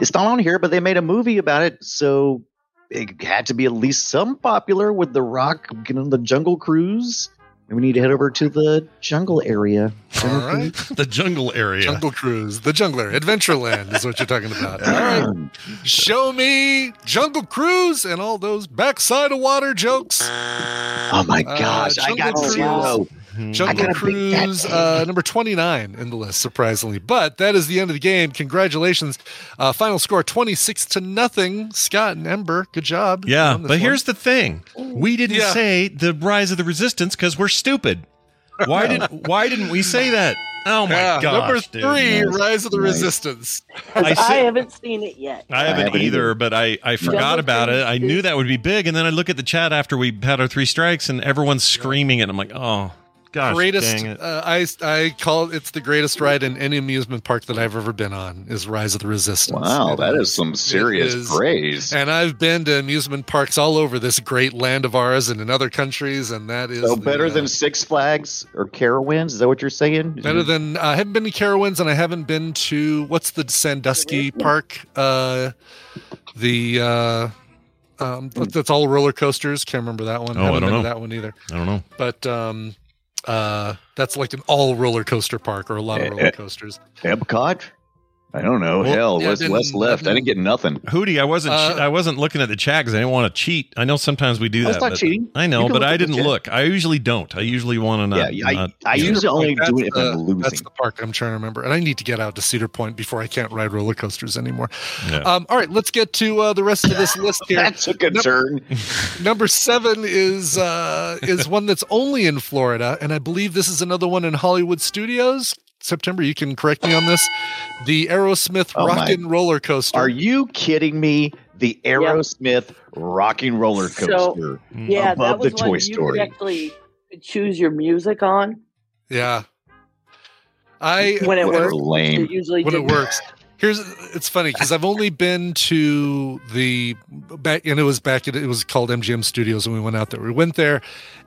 it's not on here, but they made a movie about it, so it had to be at least some popular with The Rock getting on the Jungle Cruise. And we need to head over to the jungle area. All right. <laughs> The jungle area. Jungle Cruise, the Jungler, Adventureland is what you're talking about. <laughs> All right. Show me Jungle Cruise and all those backside of water jokes. Oh my Uh, gosh, I got Jungle zero. Hmm. Jungle got a big fat Cruise, uh, number 29 in the list, surprisingly. But that is the end of the game. Congratulations. Uh, final score 26 to nothing. Scott and Ember, good job. Yeah, but one. here's the thing: we didn't Yeah. say the rise of the resistance because we're stupid. Why did <laughs> Why didn't we say that? Oh my Yeah, gosh! number three, Nice. Rise of the Nice. Resistance. I I, haven't seen it yet. I haven't, haven't either, either. but I, I forgot Jungle about it. I knew that would be big, and then I look at the chat after we had our three strikes, and everyone's screaming it. I'm like, oh gosh, greatest dang it. uh, I I call it, it's the greatest ride in any amusement park that I've ever been on is Rise of the Resistance. Wow, It that is some serious is. praise. And I've been to amusement parks all over this great land of ours and in other countries, and that is So the, better uh, than Six Flags or Carowinds? Is that what you're saying? better than I haven't been to Carowinds and I haven't been to what's the Sandusky Park? Uh, the uh, um, that's all roller coasters. Can't remember that one. Oh, I haven't don't been know. to that one either. I don't know. But um, uh, that's like an all roller coaster park or a lot of Eh, roller eh. coasters. Epcot? I don't know. Well, Hell, yeah, what's then- left? I didn't get nothing. Hootie, I wasn't. Uh, I wasn't looking at the chat because I didn't want to cheat. I know sometimes we do That's that. not cheating. I know, but I didn't look. I usually don't. I usually want to not. yeah, I, not- I yeah. usually only That's do it if the- I'm That's the park I'm trying to remember, and I need to get out to Cedar Point before I can't ride roller coasters anymore. Yeah. Um, all right, let's get to uh, the rest of this list <laughs> here. That's a concern. <laughs> Number seven is uh, is one that's only in Florida, and I believe this is another one in Hollywood Studios. September, you can correct me on this. The Aerosmith Oh, my- Rockin' Roller Coaster. Are you kidding me? The Aerosmith rocking roller So- coaster Yeah, above that was the one Toy you Story. could actually choose your music on yeah. I when it What a worked. lame. It usually when it works. Here's it's funny because I've only been to the back and it was back at it was called MGM Studios and we went out there. We went there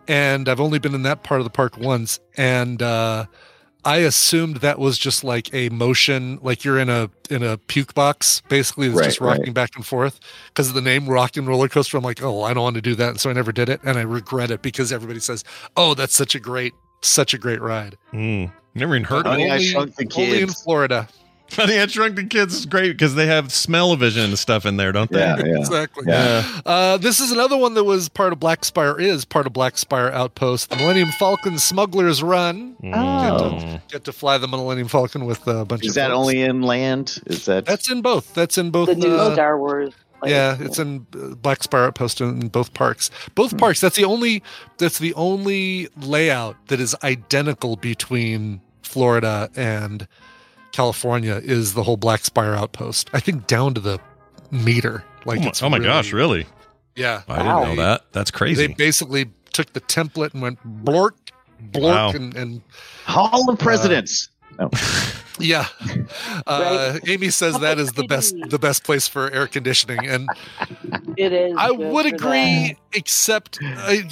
and I've only been in that part of the park once and uh I assumed that was just like a motion like you're in a in a puke box basically that's Right, just right. rocking back and forth because of the name Rock and Roller Coaster I'm like, "Oh, I don't want to do that." And so I never did it and I regret it because everybody says, "Oh, that's such a great such a great ride." Mm. Never even heard of Honey, it. I Shrunk the Only in Kids. Florida. <laughs> Honey, I Shrunk the Kids is great because they have smell vision and stuff in there, don't they? Yeah, yeah. Exactly. Yeah. Uh, this is another one that was part of Black Spire, is part of Black Spire Outpost. The Millennium Falcon Smuggler's Run. Mm. Get to fly the Millennium Falcon with a bunch of Is that folks. only in land? Is that That's in both. That's in both. The new uh, Star Wars. Yeah, it's in uh, Black Spire Outpost in both parks. Both Hmm. parks. That's the only. That's the only layout that is identical between Florida and California. Is the whole Black Spire Outpost? I think down to the meter. Like oh my, it's oh my really- gosh, really? Yeah, I didn't know that. That's crazy. They basically took the template and went blork, blork, Wow. and, and Hall of Presidents. Oh. yeah. <laughs> Uh, Amy says that is the <laughs> best the best place for air conditioning, and it is. I would for agree, except I,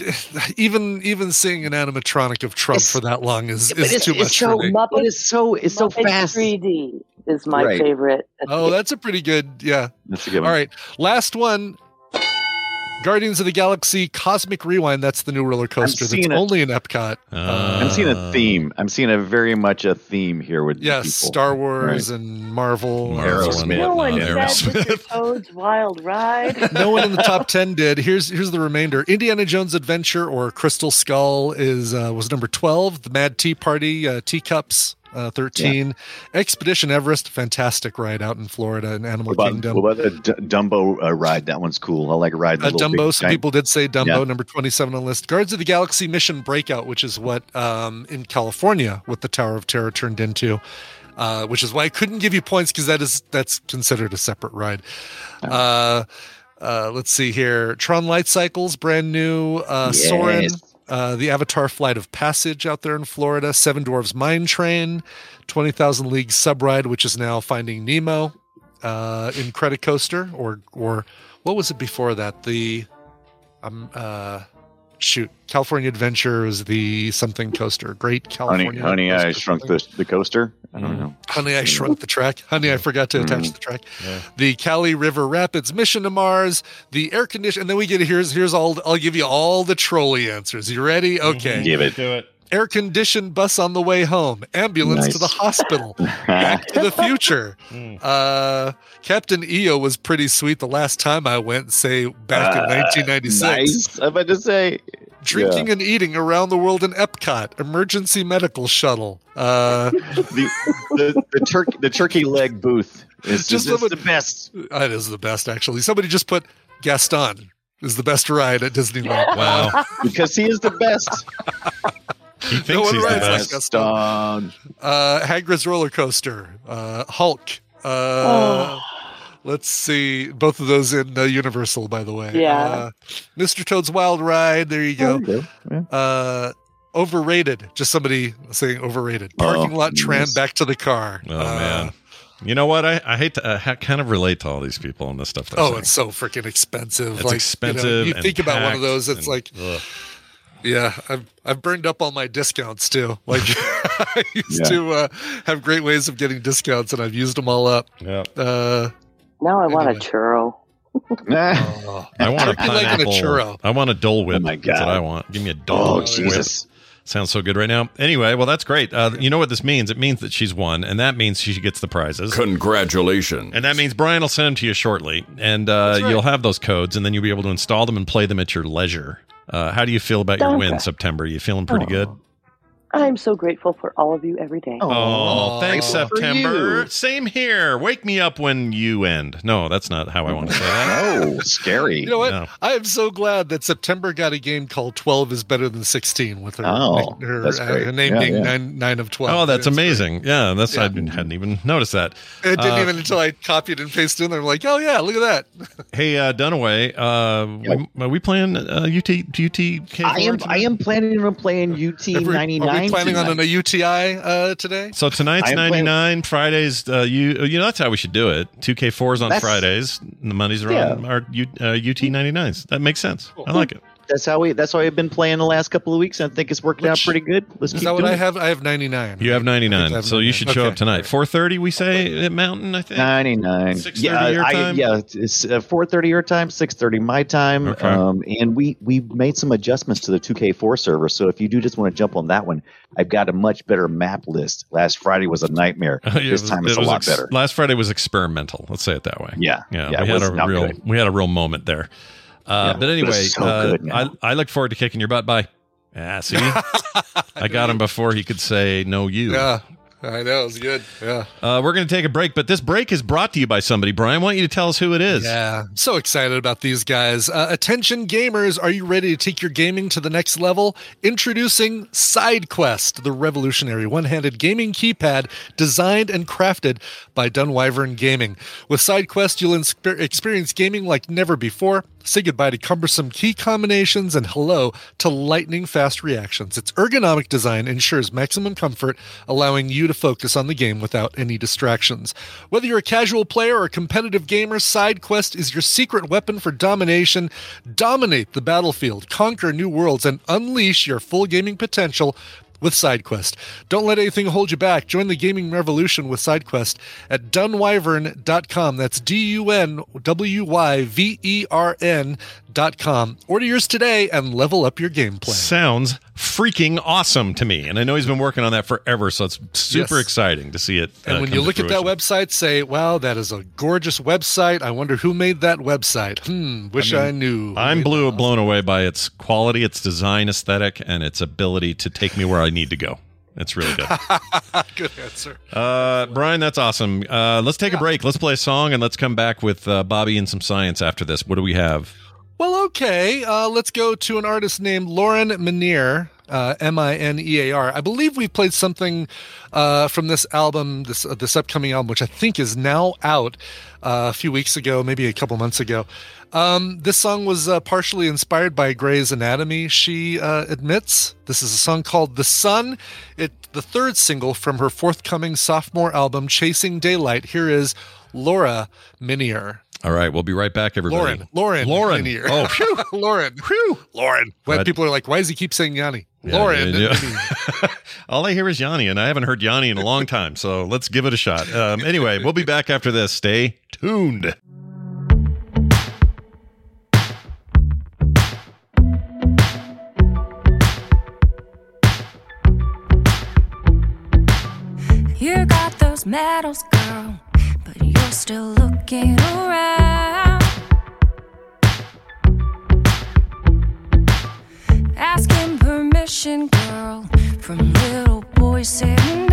even even seeing an animatronic of Trump It's- for that long is, is it's, too it's much so for me. Muppet- it is so it's so Muppet fast. 3D is my Right. favorite. Oh, that's a pretty good. Yeah. That's a good one. All right, Last one. Guardians of the Galaxy Cosmic Rewind. That's the new roller coaster that's seeing it. only in Epcot. Uh, I'm seeing a theme. I'm seeing a very much a theme here with Yes, people. Star Wars and Marvel. Marvel Aerosmith. and no one whatnot, said Aerosmith. Toad's Wild Ride. <laughs> no one in the top 10 did here's here's the remainder indiana jones adventure or crystal skull is uh, was number 12 the mad tea party uh, teacups uh, 13 expedition everest fantastic ride out in florida in animal What about, kingdom what about D- Dumbo uh, ride? That one's cool. I like riding the uh, Dumbo. Some people did say Dumbo, Yeah. number twenty-seven on the list. Guards of the Galaxy Mission Breakout, which is what um, in California, what the Tower of Terror turned into, uh, which is why I couldn't give you points because that is that's considered a separate ride. Uh, uh, let's see here. Tron Light Cycles, brand new. Uh, Soarin', Yes. Uh, the Avatar Flight of Passage out there in Florida. Seven Dwarves Mine Train, Twenty Thousand Leagues Subride, which is now Finding Nemo. Uh, Incredicoaster, or or what was it before that? The um uh shoot, California Adventure is the something coaster. Great California. honey, I shrunk the, the coaster. I don't know. Honey, I shrunk the track. Honey, I forgot to attach Mm. the track. The Kali River Rapids mission to Mars. The air condition. And then we get here's here's all. I'll give you all the trolley answers. You ready? Okay. Give it. Do it. Air conditioned bus on the way home. Ambulance to the hospital. <laughs> Back to the future. <laughs> Uh, Captain EO was pretty sweet the last time I went. Say back in Uh, 1996. Nice. I'm about to say. Drinking and eating around the world in Epcot. Emergency medical shuttle. Uh, <laughs> the the, the turkey the turkey leg booth is Just just is the best. That is the best, actually. Somebody just put Gaston is the best ride at Disneyland. Wow. Because he is the best. He <laughs> thinks No one he's the rides like best. Gaston. Gaston. Uh, Hagrid's roller coaster. Uh, Hulk. Uh, Oh. Let's see. Both of those in uh, Universal, by the way. Yeah. Uh, Mr. Toad's Wild Ride. There you go. There you go. Yeah. Uh, overrated. Just somebody saying overrated. Oh, Parking lot tram yes. back to the car. Oh Uh, man. You know what? I, I hate to uh, kind of relate to all these people and this stuff. Oh, saying. it's so freaking expensive. It's like, expensive. You, know, you and think about one of those. It's and- like, ugh. Yeah, I've I've burned up all my discounts too. Like <laughs> <laughs> I used Yeah. to uh, have great ways of getting discounts, and I've used them all up. yeah. Uh, Now I want Anyway. a churro. Nah. <laughs> oh, I want a Turkey leg and a pineapple. churro. I want a Dole Whip. Oh my That's what God. I want. Give me a Dole Oh Whip. Jesus! Sounds so good right now. Anyway, well, that's great. Uh, you know what this means? It means that she's won, and that means she gets the prizes. Congratulations. And that means Brian will send them to you shortly, and uh, right. you'll have those codes, and then you'll be able to install them and play them at your leisure. Uh, how do you feel about your win. September? You feeling pretty good? I'm so grateful for all of you every day. Oh, oh thanks, September. Same here. Wake me up when you end. No, that's not how I want to say that. no, <laughs> oh, scary. You know what? No. I am so glad that September got a game called 12 is Better Than 16 with her, oh, her, that's uh, great. her name yeah, being yeah. Nine, nine of 12. Oh, that's, amazing. Great. Yeah, that's yeah. I hadn't even noticed that. It didn't uh, even until I copied and pasted in there. I'm like, oh, yeah, look at that. <laughs> hey, uh, Dunaway, uh, yep. we, are we playing uh, UT, UT I am, I am planning on playing UT 99 you planning tonight. on a UTI uh, today? So tonight's I'm 99. Friday's, uh, you, uh, you know, that's how we should do it. 2K4 is on that's, Fridays, and the Mondays are yeah. on our U, uh, UT99s. That makes sense. Cool. I like it. That's how we. That's how I've been playing the last couple of weeks. and I think it's working out pretty good. Let's Is keep that what doing I have? I have ninety nine. You have ninety nine, I nine, so you should show up tonight. Four thirty, we say at Mountain. I think. Ninety nine. 6:30 Yeah, your I, time? yeah. It's uh, four thirty your time, six thirty my time. Okay. Um, and we we made some adjustments to the two K four server. So if you do just want to jump on that one, I've got a much better map list. Last Friday was a nightmare. <laughs> Yeah, this time was- it's it a lot ex- better. Last Friday was experimental. Let's say it that way. Yeah, Yeah, yeah, we had a real good. we had a real moment there. Uh, Yeah, but but anyway, so uh. I I look forward to kicking your butt. Bye. Ah, see, <laughs> I got him before he could say no. You. Yeah. I know it's good. Yeah. Uh, we're going to take a break, but this break is brought to you by somebody. Brian, why don't you tell us who it is? Yeah, so excited about these guys. Uh, attention gamers, are you ready to take your gaming to the next level? Introducing SideQuest, the revolutionary one handed gaming keypad designed and crafted by Dunwyvern Gaming. With SideQuest, you'll inspe- experience gaming like never before. Say goodbye to cumbersome key combinations and hello to lightning fast reactions. Its ergonomic design ensures maximum comfort, allowing you to focus on the game without any distractions. Whether you're a casual player or a competitive gamer, SideQuest is your secret weapon for domination. Dominate the battlefield, conquer new worlds, and unleash your full gaming potential with SideQuest. Don't let anything hold you back. Join the gaming revolution with SideQuest at dunwyvern.com. That's D U N W Y V E R N.com. Order yours today and level up your gameplay. Sounds freaking awesome to me. And I know he's been working on that forever, so it's super Yes. exciting to see it. And uh, when come you look at that website, say, wow, that is a gorgeous website. I wonder who made that website. Hmm, wish I, knew. I'm blew, blown away by its quality, its design aesthetic, and its ability to take me where I need to go. It's really good. <laughs> Good answer. Uh, Brian, that's awesome. Uh, let's take a break. Let's play a song and let's come back with uh, Bobby and some science after this. What do we have? Well, okay. Uh, let's go to an artist named Lauren Minear, uh, M I N E A R. I believe we played something uh, from this album, this uh, this upcoming album, which I think is now out uh, a few weeks ago, maybe a couple months ago. Um, this song was uh, partially inspired by Grey's Anatomy. She uh, admits this is a song called "The Sun." It the third single from her forthcoming sophomore album, "Chasing Daylight." Here is Laura Minear. All right, we'll be right back, everybody. Lauren, Lauren, Lauren. Minear. Oh, phew. <laughs> Lauren, Whew. Lauren. When Right. people are like, "Why does he keep saying Yanni?" Yeah, Lauren. yeah, yeah. <laughs> All I hear is Yanni, and I haven't heard Yanni in a long time. So let's give it a shot. Um, anyway, we'll be back after this. Stay tuned. You got those medals, girl, but you're still looking around. Asking permission, girl, from little boys sitting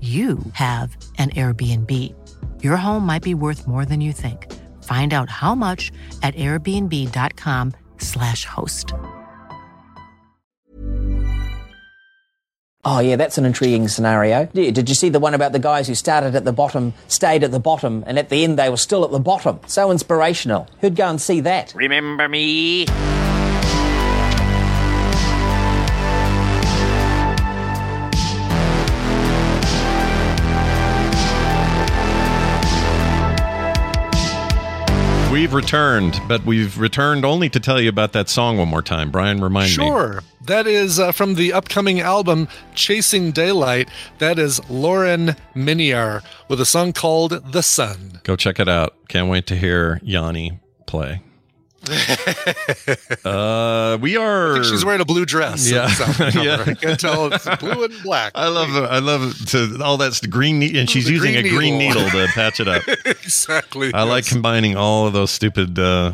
you have an Airbnb. Your home might be worth more than you think. Find out how much at airbnb.com/slash host. Oh, yeah, that's an intriguing scenario. Yeah, Did you see the one about the guys who started at the bottom, stayed at the bottom, and at the end they were still at the bottom? So inspirational. Who'd go and see that? Remember me? We've returned, but we've returned only to tell you about that song one more time. Brian, remind me. Sure. That is uh, from the upcoming album Chasing Daylight. That is Lauren Minear with a song called The Sun. Go check it out. Can't wait to hear Yanni play. <laughs> uh, we are. I think she's wearing a blue dress. Yeah. in this album cover. Yeah. I can tell it's blue and black. I love it. I love it. To all that's the green, ne- and she's The using green a green needle. needle to patch it up. <laughs> exactly. I like combining all of those stupid. Uh,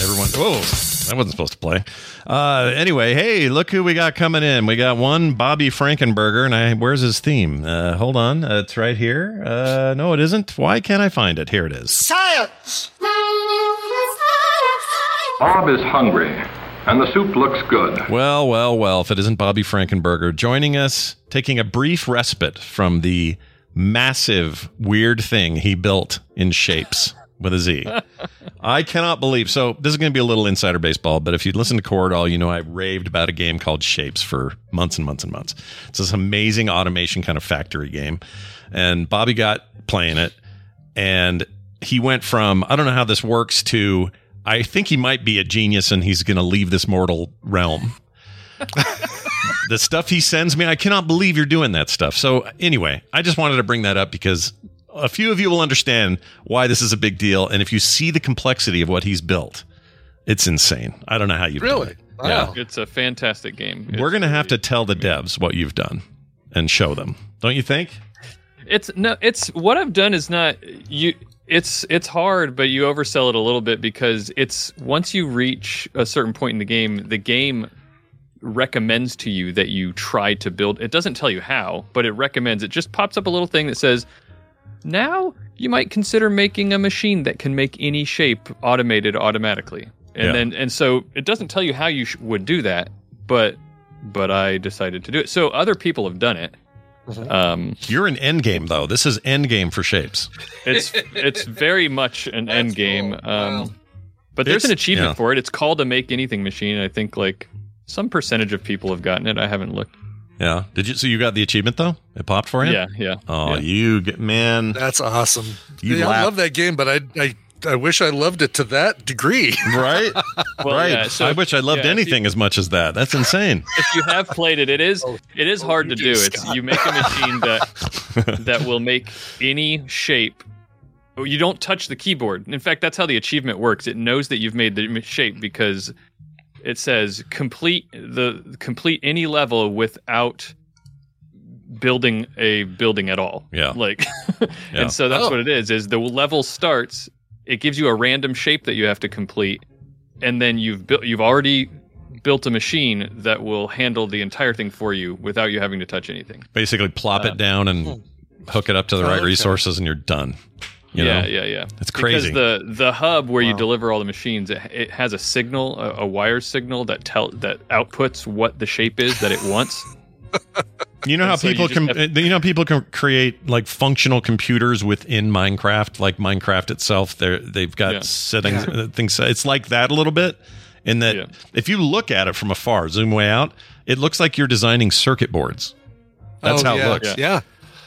everyone. Whoa, that wasn't supposed to play. Uh, anyway, hey, look who we got coming in. We got one Bobby Frankenberger, and I. Where's his theme? Uh, hold on, uh, it's right here. Uh, no, it isn't. Why can't I find it? Here it is. Science! Bob is hungry, and the soup looks good. Well, well, well. If it isn't Bobby Frankenberger joining us, taking a brief respite from the massive weird thing he built in shapes with a Z. <laughs> I cannot believe. So this is going to be a little insider baseball, but if you listen to Corridor, you know I raved about a game called Shapes for months and months and months. It's this amazing automation kind of factory game, and Bobby got playing it, and he went from I don't know how this works to I think he might be a genius and he's going to leave this mortal realm. the stuff he sends me, I cannot believe you're doing that stuff. So anyway, I just wanted to bring that up because a few of you will understand why this is a big deal, and if you see the complexity of what he's built, it's insane. I don't know how you Really? Yeah. It's a fantastic game. We're going to have to tell the devs what you've done and show them, don't you think? It's no, it's what I've done is not you. It's it's hard, but you oversell it a little bit because it's once you reach a certain point in the game, the game recommends to you that you try to build. It doesn't tell you how, but it recommends. It just pops up a little thing that says, "Now you might consider making a machine that can make any shape automated automatically." And Yeah. then and so it doesn't tell you how you sh- would do that, but but I decided to do it. So other people have done it. Um, You're an end game though. This is end game for shapes. it's it's very much an end game. Um, But there's It's- an achievement yeah. for it. It's called a make anything machine. I think like some percentage of people have gotten it. I haven't looked. Yeah. Did you? So you got the achievement though? It popped for you. Yeah, yeah, Oh, yeah. you get man. That's awesome. You yeah, I love that game, but I, I I wish I loved it to that degree. <laughs> Right. <laughs> Well, right. yeah, so- I wish I loved yeah, if anything as much as that. That's insane. If you have played it, it is oh, it is oh, hard to do. It's you make a machine that <laughs> that will make any shape. Oh, you don't touch the keyboard. In fact, that's how the achievement works. It knows that you've made the shape because it says complete the complete any level without building a building at all. Yeah. Like Yeah. and so that's Oh. what it is is the level starts it gives you a random shape that you have to complete and then you've built you've already built a machine that will handle the entire thing for you without you having to touch anything. Basically, plop Uh, it down and hook it up to the right okay. resources, and you're done. You yeah, know? yeah, yeah. It's crazy. Because the the hub where you deliver all the machines, it, it has a signal, a, a wire signal that tell that outputs what the shape is that it wants. <laughs> You know how so people can have- you know people can create like functional computers within Minecraft, like Minecraft itself. They're they've got Yeah. settings Yeah. uh, things. It's like that a little bit. In that, if you look at it from afar, zoom way out, it looks like you're designing circuit boards. That's Oh, how yeah, it looks. Yeah.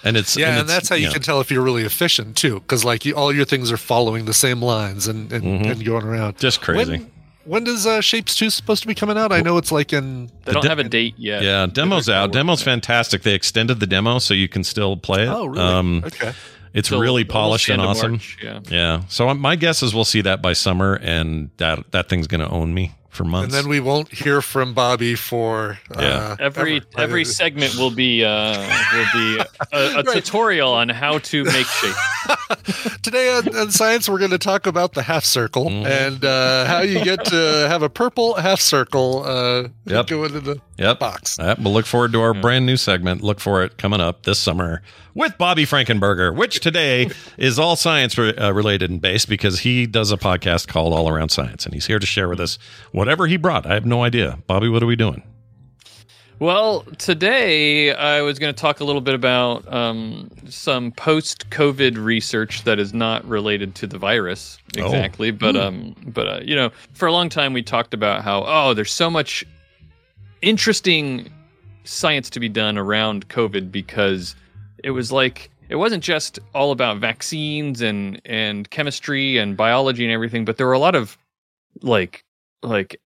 and it's yeah, and, it's- that's how you yeah. can tell if you're really efficient too, because like you, all your things are following the same lines and and, Mhm. and going around. Just crazy. When, when does uh, Shapes Two supposed to be coming out? I know it's like in. They don't have a date yet. Yeah, demo's out. Demo's fantastic. They extended the demo so you can still play it. Oh, really? Um, Okay. It's Till really polished and awesome. March, yeah. Yeah. So um, my guess is we'll see that by summer, and that that thing's going to own me for months. And then we won't hear from Bobby for uh, Yeah. Every ever. every segment will be uh, will be a, a <laughs> tutorial on how to make shape. <laughs> Today on, on Science, we're going to talk about the half circle Mm-hmm. and uh, how you get to have a purple half circle uh, Yep. go into the Yep. box. Yep. We'll look forward to our brand new segment. Look for it coming up this summer with Bobby Frankenberger, which today is all science re- uh, related and based because he does a podcast called All Around Science, and he's here to share with us whatever he brought. I have no idea. Bobby, what are we doing? Well, today I was going to talk a little bit about um, some post-COVID research that is not related to the virus Oh. exactly, but Hmm. um, but uh, you know, for a long time we talked about how oh, there's so much interesting science to be done around COVID because it was like it wasn't just all about vaccines and and chemistry and biology and everything, but there were a lot of like like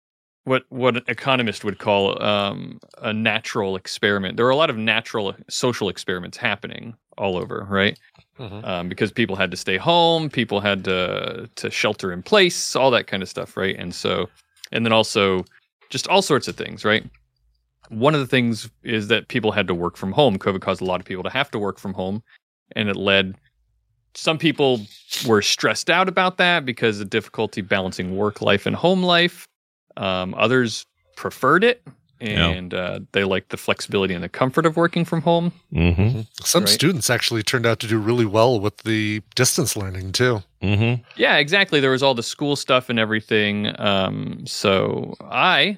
what what an economist would call um, a natural experiment. There are a lot of natural social experiments happening all over, right? Um, because people had to stay home, people had to to shelter in place, all that kind of stuff, right? And so, and then also just all sorts of things, right? One of the things is that people had to work from home. COVID caused a lot of people to have to work from home, and it led some people were stressed out about that because of difficulty balancing work life and home life. Um, others preferred it Yeah. and uh, they liked the flexibility and the comfort of working from home. Mm-hmm. Some Right. students actually turned out to do really well with the distance learning too. Mm-hmm. Yeah, exactly. There was all the school stuff and everything. Um, so I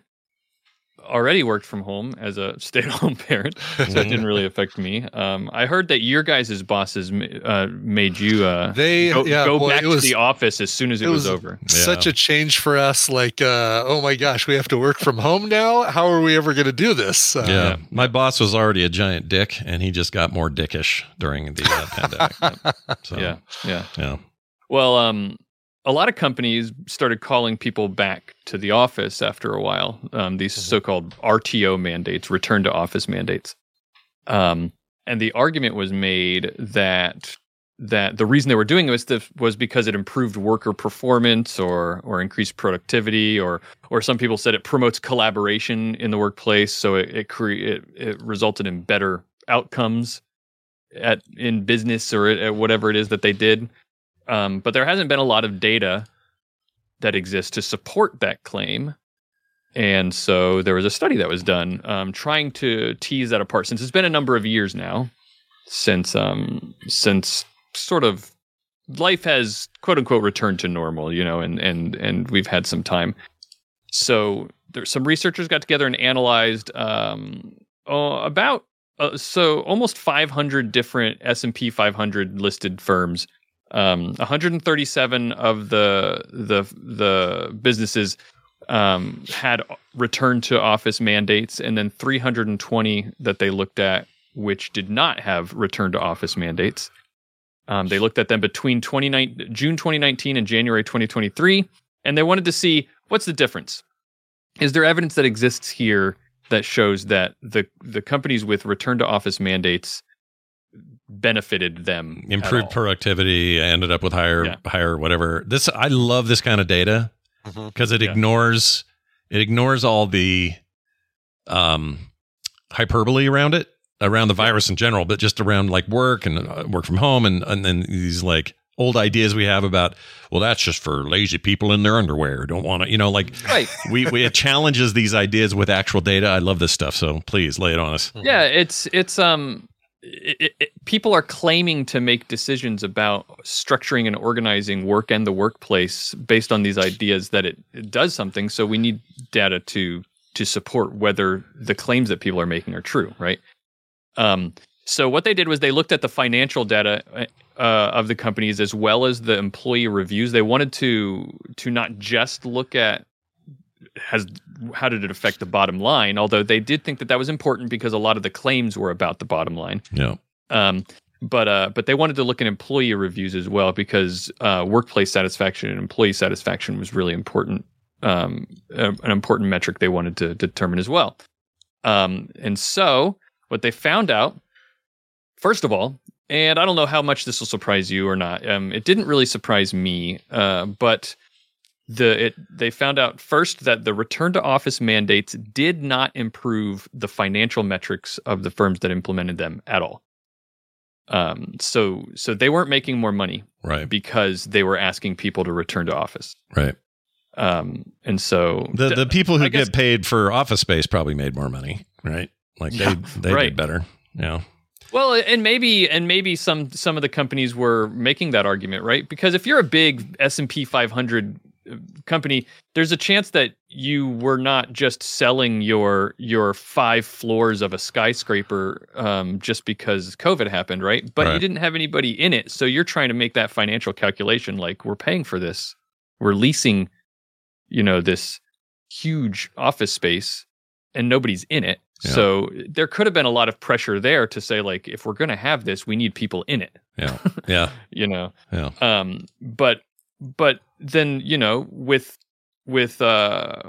already worked from home as a <laughs> stay-at-home parent, so it didn't really affect me. Um, I heard that your guys' bosses uh, made you uh, They- go, yeah, go boy, back was- to the office as soon as it, was, over. Such a change for us. Like, uh, oh my gosh, we have to work from home now. How are we ever going to do this? Uh, yeah. My boss was already a giant dick, and he just got more dickish during the uh, <laughs> pandemic. So, Yeah, yeah. yeah. Well, um, a lot of companies started calling people back to the office after a while. Um, these so-called RTO mandates, return to office mandates. Um, and the argument was made that that the reason they were doing it was because it improved worker performance or or increased productivity or or some people said it promotes collaboration in the workplace so it it, cre- it, it resulted in better outcomes at in business or at whatever it is that they did um, but there hasn't been a lot of data that exists to support that claim. And so there was a study that was done um, trying to tease that apart since it's been a number of years now since um, since sort of life has quote unquote returned to normal, you know, and and and we've had some time. So some researchers got together and analyzed um, uh, about uh, so almost 500 different S&P 500 listed firms um, 137 of the the the businesses um, had return to office mandates, and then 320 that they looked at which did not have return to office mandates. Um, they looked at them between 29 June 2019 and January 2023, and they wanted to see what's the difference. Is there evidence that exists here that shows that the the companies with return to office mandates benefited them improved all? productivity ended up with higher Yeah. higher whatever this i love this kind of data because it Yeah. ignores it ignores all the um hyperbole around it around the virus in general but just around like work and uh, work from home and and then these like old ideas we have about well that's just for lazy people in their underwear don't want to you know like Right. <laughs> we, we it challenges these ideas with actual data i love this stuff so please lay it on us Yeah, it's it's um it, it- people are claiming to make decisions about structuring and organizing work and the workplace based on these ideas that it, it does something. So we need data to to support whether the claims that people are making are true, right? Um, so what they did was they looked at the financial data uh, of the companies as well as the employee reviews. They wanted to to not just look at has how did it affect the bottom line? Although they did think that that was important because a lot of the claims were about the bottom line. Yeah. Um but uh but they wanted to look at employee reviews as well because uh workplace satisfaction and employee satisfaction was really important um a- an important metric they wanted to determine as well. Um and so what they found out first of all and i don't know how much this will surprise you or not um it didn't really surprise me uh but the it they found out first that the return to office mandates did not improve the financial metrics of the firms that implemented them at all. Um, so so they weren't making more money, right? Because they were asking people to return to office, right? Um, and so the the people who I guess- get paid for office space probably made more money right like Yeah, they they right. did better yeah Well, and maybe and maybe some some of the companies were making that argument, right? Because if you're a big S and P 500 company, there's a chance that you were not just selling your your five floors of a skyscraper um, just because COVID happened, right? But you didn't have anybody in it, so you're trying to make that financial calculation. Like we're paying for this, we're leasing, you know, this huge office space, and nobody's in it. Yeah. So there could have been a lot of pressure there to say like if we're going to have this we need people in it yeah <laughs> yeah you know yeah um but but then you know with with uh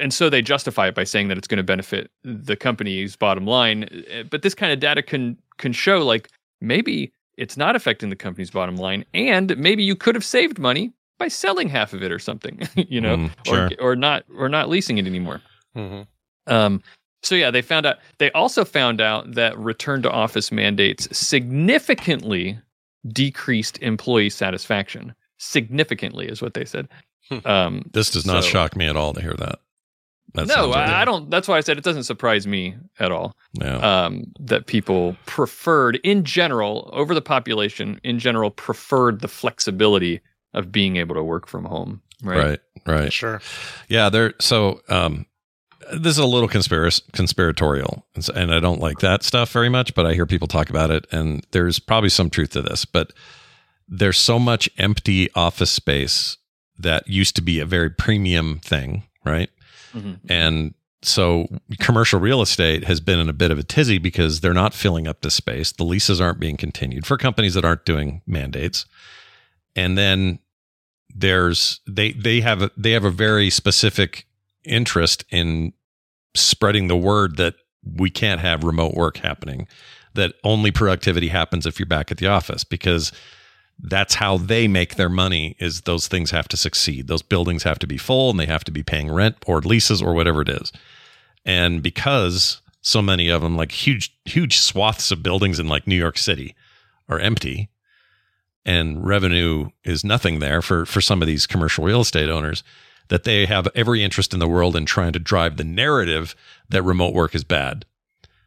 and so they justify it by saying that it's going to benefit the company's bottom line Uh, but this kind of data can can show like maybe it's not affecting the company's bottom line and maybe you could have saved money by selling half of it or something <laughs> you know Mm, sure. or or not or not leasing it anymore um, so yeah, they found out. They also found out that return to office mandates significantly decreased employee satisfaction. Significantly is what they said. Um, this does not so- shock me at all to hear that That no, I. I don't. That's why I said it doesn't surprise me at all. Yeah. Um, that people preferred, in general, over the population, in general, preferred the flexibility of being able to work from home. Right. Right. Right. Sure. Yeah. There. So, um, this is a little conspirac- conspiratorial, and, so, and I don't like that stuff very much. But I hear people talk about it, and there's probably some truth to this. But there's so much empty office space that used to be a very premium thing, right? Mhm. And so commercial real estate has been in a bit of a tizzy because they're not filling up this space. The leases aren't being continued for companies that aren't doing mandates. And then there's they they have a, they have a very specific interest in spreading the word that we can't have remote work happening that only productivity happens if you're back at the office because that's how they make their money is those things have to succeed. Those buildings have to be full and they have to be paying rent or leases or whatever it is. And because so many of them like huge huge swaths of buildings in like new york city are empty and revenue is nothing there for for some of these commercial real estate owners that they have every interest in the world in trying to drive the narrative that remote work is bad.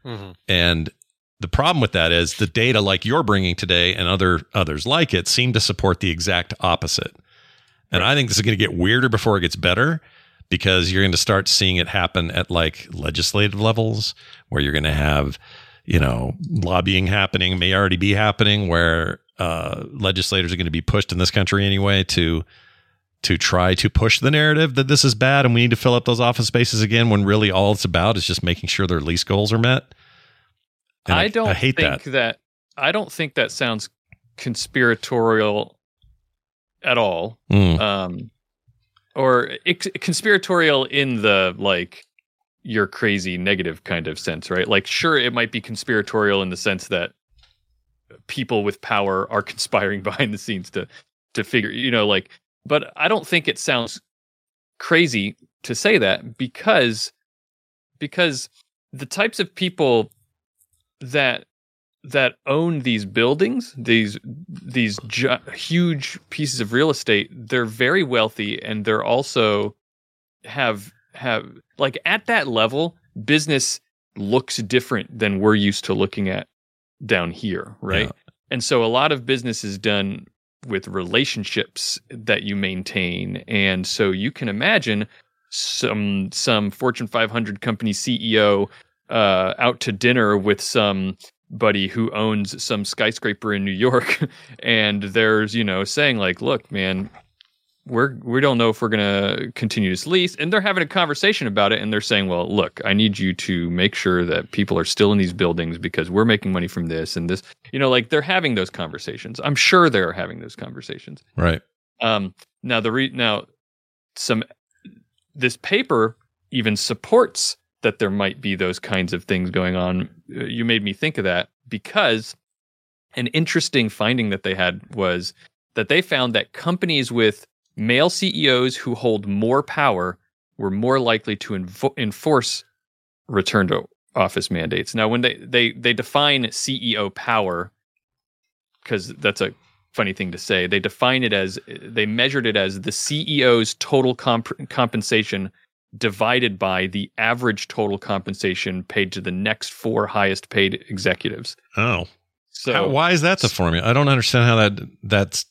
Mhm. and the problem with that is the data like you're bringing today and other others like it seem to support the exact opposite. And I think this is going to get weirder before it gets better because you're going to start seeing it happen at like legislative levels where you're going to have, you know, lobbying happening, may already be happening where uh, legislators are going to be pushed in this country anyway to to try to push the narrative that this is bad and we need to fill up those office spaces again when really all it's about is just making sure their lease goals are met. And I don't I hate think that. I don't think that sounds conspiratorial at all. Mm. Um, or ex- conspiratorial in the like you're crazy negative kind of sense, right? Like, sure, it might be conspiratorial in the sense that people with power are <laughs> conspiring behind the scenes to to figure, you know, like. But I don't think it sounds crazy to say that because because the types of people that that own these buildings, these these ju- huge pieces of real estate, they're very wealthy and they're also have have like at that level, business looks different than we're used to looking at down here, right? And so a lot of business is done with relationships that you maintain. And so you can imagine some some Fortune 500 company CEO uh, out to dinner with some buddy who owns some skyscraper in New York, <laughs> and there's you know saying like, "Look, man, we're we don't know if we're gonna continue this lease," and they're having a conversation about it, and they're saying, "Well, look, I need you to make sure that people are still in these buildings because we're making money from this and this." You know, like they're having those conversations. I'm sure they're having those conversations. Right. Um, now the re- now some this paper even supports that there might be those kinds of things going on. Uh, You made me think of that because an interesting finding that they had was that they found that companies with male CEOs who hold more power were more likely to envo- enforce return to office mandates. Now, when they they they define CEO power, because that's a funny thing to say, they define it as they measured it as the CEO's total comp- compensation divided by the average total compensation paid to the next four highest paid executives. Oh. So How- why is that the formula? I don't understand how that that's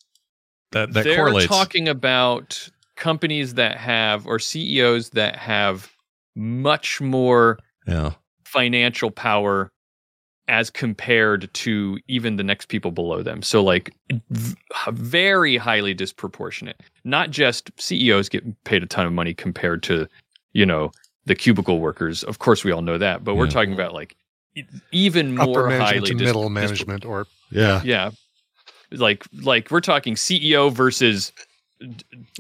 that that they're correlates. talking about companies that have or CEOs that have much more yeah. financial power as compared to even the next people below them. So like v- very highly disproportionate. Not just CEOs get paid a ton of money compared to, you know, the cubicle workers. Of course we all know that, but we're Yeah. talking about like e- even Upper more management highly to dis- middle dispro- management or Yeah. yeah. Like like we're talking CEO versus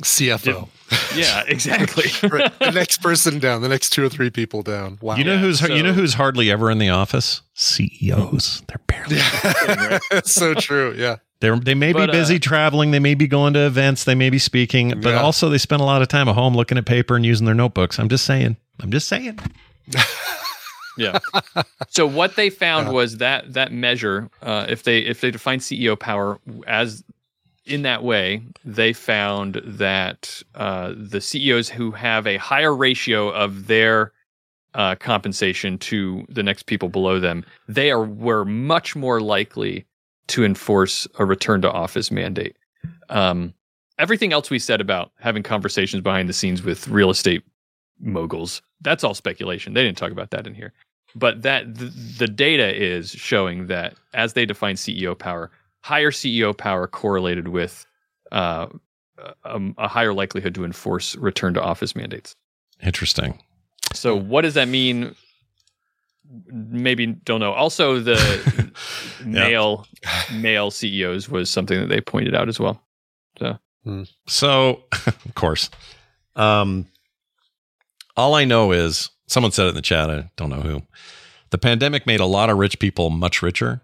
CFO. yeah, <laughs> exactly. Right, the next person down, the next two or three people down. Wow. You know who's you know who's hardly ever in the office? CEOs. They're barely. That's <laughs> <laughs> so true. Yeah. They're, they may But, be busy uh, traveling. They may be going to events. They may be speaking, but Yeah. also they spend a lot of time at home looking at paper and using their notebooks. I'm just saying. I'm just saying. <laughs> Yeah. so what they found was that that measure, uh, if they if they define CEO power as in that way, they found that uh, the CEOs who have a higher ratio of their uh, compensation to the next people below them, they are were much more likely to enforce a return to office mandate. Um, everything else we said about having conversations behind the scenes with real estate moguls, that's all speculation. They didn't talk about that in here. But that the, the data is showing that as they define CEO power, higher CEO power correlated with uh, a, a higher likelihood to enforce return to office mandates. Interesting. So what does that mean? Maybe don't know. Also, the <laughs> male male CEOs was something that they pointed out as well. So So, <laughs> of course, um, all I know is someone said it in the chat. I don't know who. The pandemic made a lot of rich people much richer.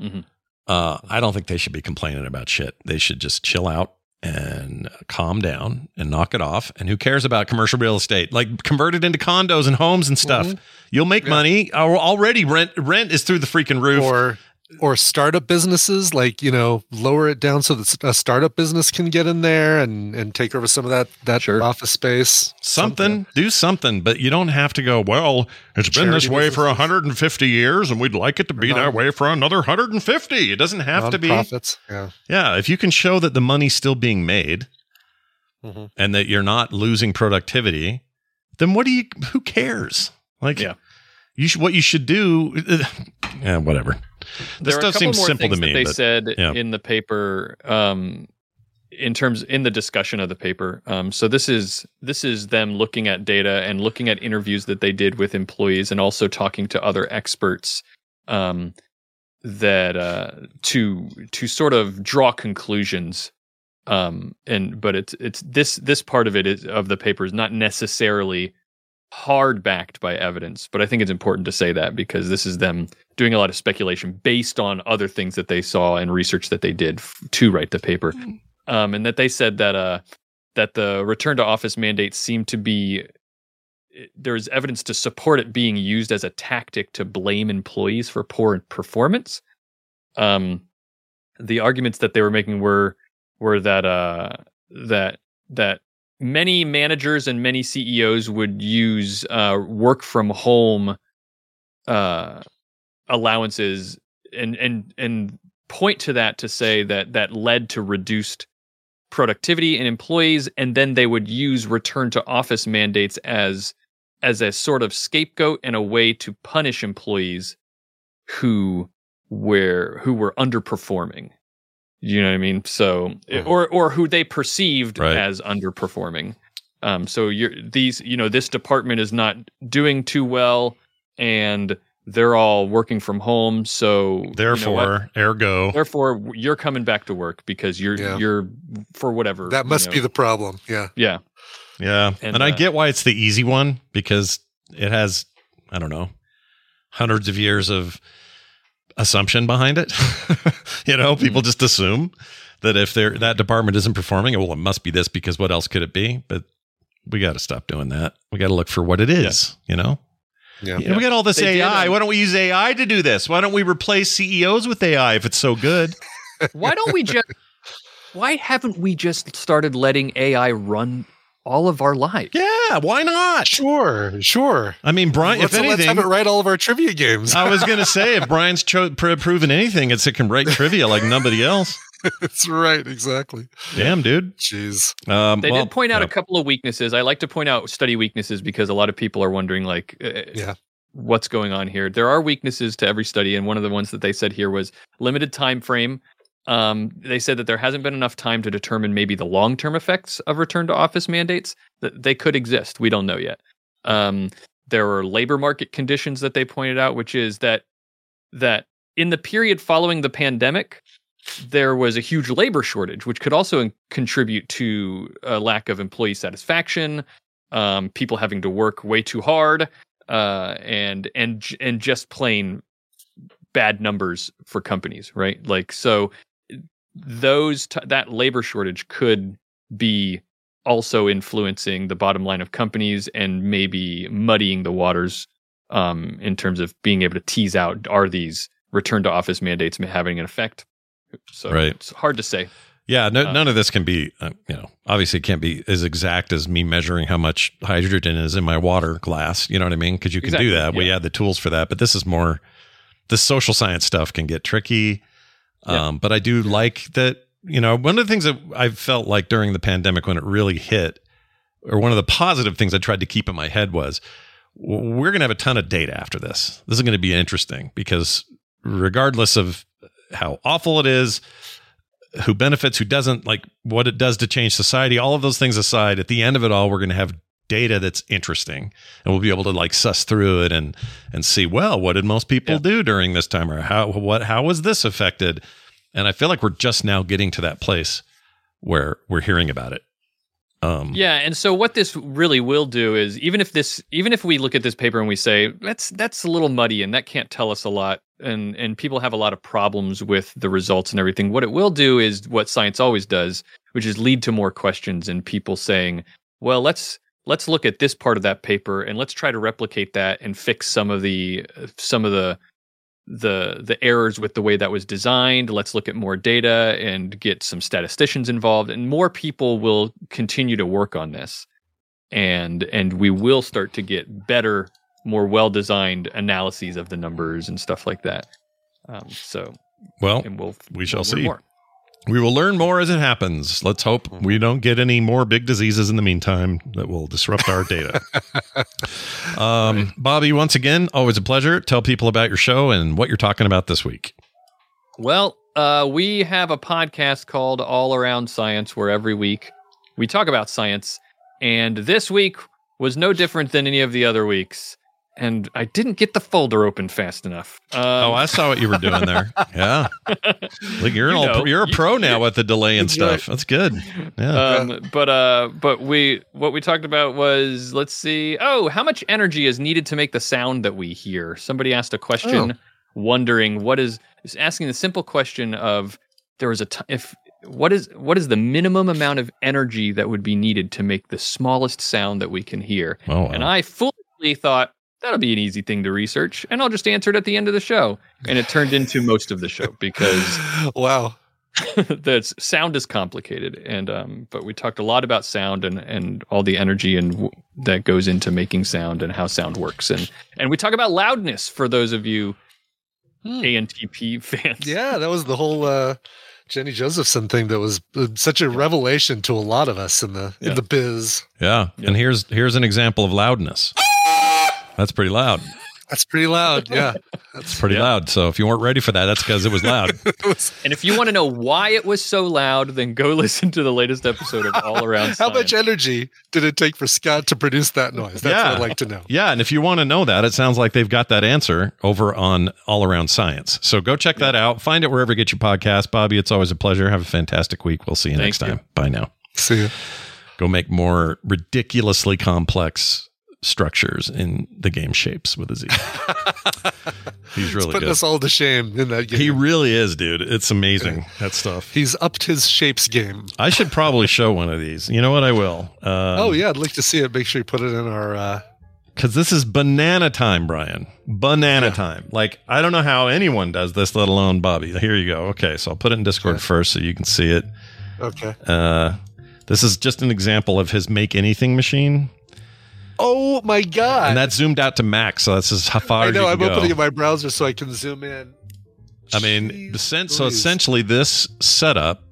Mhm. Uh, I don't think they should be complaining about shit. They should just chill out and calm down and knock it off. And who cares about commercial real estate? Like convert it into condos and homes and stuff. Mm-hmm. You'll make money. Already rent rent is through the freaking roof. Or or startup businesses, like you know, lower it down so that a startup business can get in there and and take over some of that that office space. something, do something, but you don't have to go, well, it's been this Charity way for 150 years and we'd like it to be that way for another 150. It doesn't have to be. Nonprofits, yeah. Yeah, if you can show that the money's still being made Mhm. and that you're not losing productivity, then what do you who cares? Like Yeah. you should, what you should do yeah, whatever. This there stuff seems more simple to me, They but said yeah. in the paper, um, in terms in the discussion of the paper. Um, so this is this is them looking at data and looking at interviews that they did with employees, and also talking to other experts um, that uh, to to sort of draw conclusions. Um, and but it's it's this this part of it is of the paper is not necessarily hard backed by evidence, but I think it's important to say that because this is them doing a lot of speculation based on other things that they saw and research that they did f- to write the paper. Um, and that they said that uh, that the return to office mandate seemed to be there is evidence to support it being used as a tactic to blame employees for poor performance. um, the arguments that they were making were were that uh, that that many managers and many CEOs would use uh, work from home uh, allowances and and and point to that to say that that led to reduced productivity in employees and then they would use return to office mandates as as a sort of scapegoat and a way to punish employees who were who were underperforming you know what i mean so or or who they perceived Right. as underperforming um so you're these you know this department is not doing too well and they're all working from home so you know? Therefore, ergo, therefore you're coming back to work because you're Yeah. you're for whatever That you must know. be the problem. Yeah. yeah yeah, And, and, I uh, get why it's the easy one because it has I don't know hundreds of years of assumption behind it. <laughs> you know, Hmm. people just assume that if they're that department isn't performing, well, it must be this because what else could it be? But we got to stop doing that. We got to look for what it is. You know. Yeah. You know, we got all this They did, AI. um, Why don't we use AI to do this? Why don't we replace CEOs with AI if it's so good? why don't we just why haven't we just started letting ai run all of our lives Yeah, why not? Sure. Sure. I mean, Brian. let's, if let's anything, have it write all of our trivia games. I was going to say if <laughs> Brian's cho- pr- proven anything, it's it can write trivia like nobody else. <laughs> That's right. Exactly. Damn, dude. Jeez. Um, they well, did point out yeah. a couple of weaknesses i like to point out study weaknesses because a lot of people are wondering like uh, Yeah. what's going on here there are weaknesses to every study and one of the ones that they said here was limited time frame um, they said that there hasn't been enough time to determine maybe the long-term effects of return to office mandates that they could exist we don't know yet um, there are labor market conditions that they pointed out which is that that in the period following the pandemic there was a huge labor shortage which could also in- contribute to a lack of employee satisfaction um, people having to work way too hard uh, and and and just plain bad numbers for companies, right? Like so, those t- that labor shortage could be also influencing the bottom line of companies and maybe muddying the waters um, in terms of being able to tease out are these return to office mandates having an effect. So Right. it's hard to say. Yeah, no, Uh, none of this can be, uh, you know, obviously it can't be as exact as me measuring how much hydrogen is in my water glass. You know what I mean? Because you can Exactly, do that. We yeah. had the tools for that. But this is more, the social science stuff can get tricky. Yeah. Um, but I do like that, you know, one of the things that I felt like during the pandemic when it really hit, or one of the positive things I tried to keep in my head was we're going to have a ton of data after this. This is going to be interesting because regardless of how awful it is, who benefits, who doesn't, like what it does to change society, all of those things aside, at the end of it all, we're going to have data that's interesting. And we'll be able to like suss through it and and see well what did most people do during this time? Or how what how was this affected? And i feel like we're just now getting to that place where we're hearing about it. Um Yeah, and so what this really will do is even if this even if we look at this paper and we say that's that's a little muddy and that can't tell us a lot and and people have a lot of problems with the results and everything, what it will do is what science always does, which is lead to more questions and people saying, well, let's let's look at this part of that paper and let's try to replicate that and fix some of the some of the the the errors with the way that was designed. Let's look at more data and get some statisticians involved and more people will continue to work on this. And and we will start to get better more well designed analyses of the numbers and stuff like that. Um, so well and we'll we shall we'll see. more. We will learn more as it happens. Let's hope we don't get any more big diseases in the meantime that will disrupt our data. <laughs> Um bobby once again always a pleasure. Tell people about your show and what you're talking about this week. Well, uh, we have a podcast called All Around Science where every week we talk about science. And this week was no different than any of the other weeks. And I didn't get the folder open fast enough. Um, oh i saw what you were doing there <laughs> yeah like you're an You all, know, you're a you- pro now with the delay and stuff that's good yeah Um, but uh, but we what we talked about was let's see. Oh, how much energy is needed to make the sound that we hear? Somebody asked a question, wondering what is is asking the simple question of there was a t- if what is what is the minimum amount of energy that would be needed to make the smallest sound that we can hear? Oh, wow. And I foolishly thought that'll be an easy thing to research, and I'll just answer it at the end of the show. And it turned into <laughs> most of the show because <laughs> wow, <laughs> the sound is complicated, and um, but we talked a lot about sound and and all the energy and w- that goes into making sound and how sound works, and and we talk about loudness for those of you ANTP fans. Yeah, that was the whole uh, Jenny Josephson thing that was uh, such a revelation to a lot of us in the Yeah. in the biz. Yeah. And here's here's an example of loudness. That's pretty loud. That's pretty loud. Yeah, That's pretty loud. So if you weren't ready for that, that's because it was loud. <laughs> And if you want to know why it was so loud, then go <laughs> listen to the latest episode of All Around. Science. How much energy did it take for Scott to produce that noise? That's what I'd like to know. Yeah, and if you want to know that, it sounds like they've got that answer over on All Around Science. So go check that out. Find it wherever you get your podcast. Bobby, it's always a pleasure. Have a fantastic week. We'll see you Thank next you. time. Bye now. See you. Go make more ridiculously complex structures in the game shapes with a Z. <laughs> He's really putting good. us all to shame in that game. He really is, dude. It's amazing that stuff. He's upped his shapes game. I should probably show one of these. You know what? I will. Um, oh yeah, I'd like to see it. Make sure you put it in our. uh Because this is banana time, Brian. Banana time. Like, I don't know how anyone does this, let alone Bobby. Here you go. Okay, so I'll put it in Discord first so you can see it. Okay. Uh, this is just an example of his make anything machine. Oh my god! And that's zoomed out to max, so that's as how far I know. I'm go. opening in my browser so I can zoom in. I mean, the sense, so essentially, this setup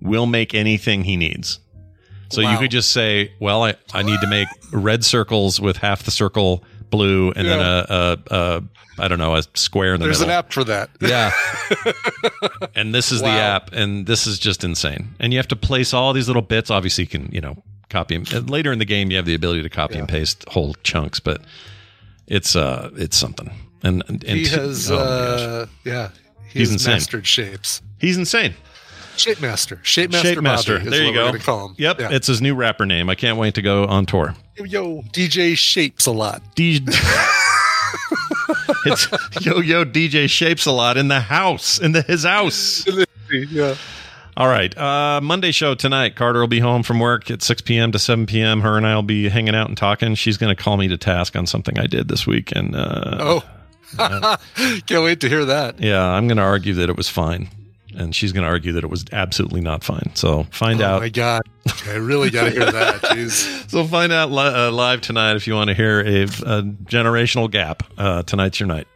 will make anything he needs. So you could just say, "Well, I, I need to make red circles with half the circle blue, and then Yeah. a, a, a I don't know a square in the There's middle." an app for that. Yeah. <laughs> and this is the app, and this is just insane. And you have to place all these little bits. Obviously, you can you know copy and later in the game you have the ability to copy and paste whole chunks, but it's uh it's something. And, and and he t- has, oh uh, yeah, he He's insane. mastered shapes. He's insane. Shape master, shape master, Shape Master. There you go. Call him. Yep, Yeah. it's his new rapper name. I can't wait to go on tour. Yo, yo, DJ shapes a lot. D- <laughs> it's yo yo DJ shapes a lot in the house in the his house. yeah. All right, uh, Monday show tonight. Carter will be home from work at 6 p.m. to 7 p.m. Her and I will be hanging out and talking. She's going to call me to task on something I did this week, and uh, Oh, <laughs> <laughs> can't wait to hear that. yeah, I'm going to argue that it was fine, and she's going to argue that it was absolutely not fine. So find Oh out. my god, I really got to hear that. <laughs> Jeez. So find out li- uh, live tonight if you want to hear a, a generational gap. Uh, tonight's your night.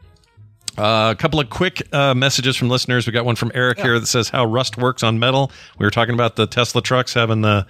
Uh, a couple of quick uh, messages from listeners. We got one from Eric here that says how rust works on metal. We were talking about the Tesla trucks having the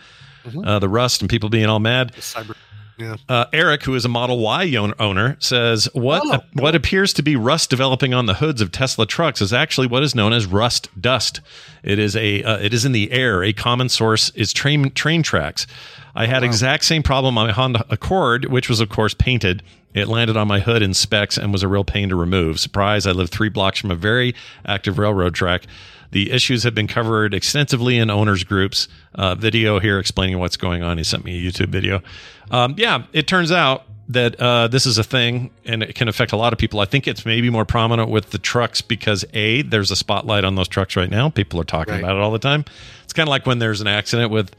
uh, the rust and people being all mad. Cyber. Yeah. Uh, Eric, who is a Model Y own- owner, says what what appears to be rust developing on the hoods of Tesla trucks is actually what is known as rust dust. It is a uh, it is in the air. A common source is train train tracks. I had exact same problem on my Honda Accord, which was of course painted. It landed on my hood in specs and was a real pain to remove. Surprise! I live three blocks from a very active railroad track. The issues have been covered extensively in owners groups. Uh, video here explaining what's going on. He sent me a YouTube video. Um, yeah, it turns out that uh, this is a thing and it can affect a lot of people. I think it's maybe more prominent with the trucks because a there's a spotlight on those trucks right now. People are talking Right. about it all the time. It's kind of like when there's an accident with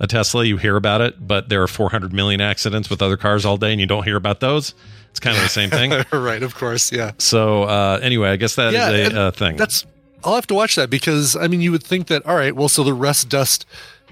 a Tesla, you hear about it, but there are 400 million accidents with other cars all day, and you don't hear about those. It's kind of the same thing. <laughs> right, of course, yeah. So uh, anyway, I guess that is Yeah, and a uh, thing. That's I'll have to watch that because I mean you would think that all right, well so the rust dust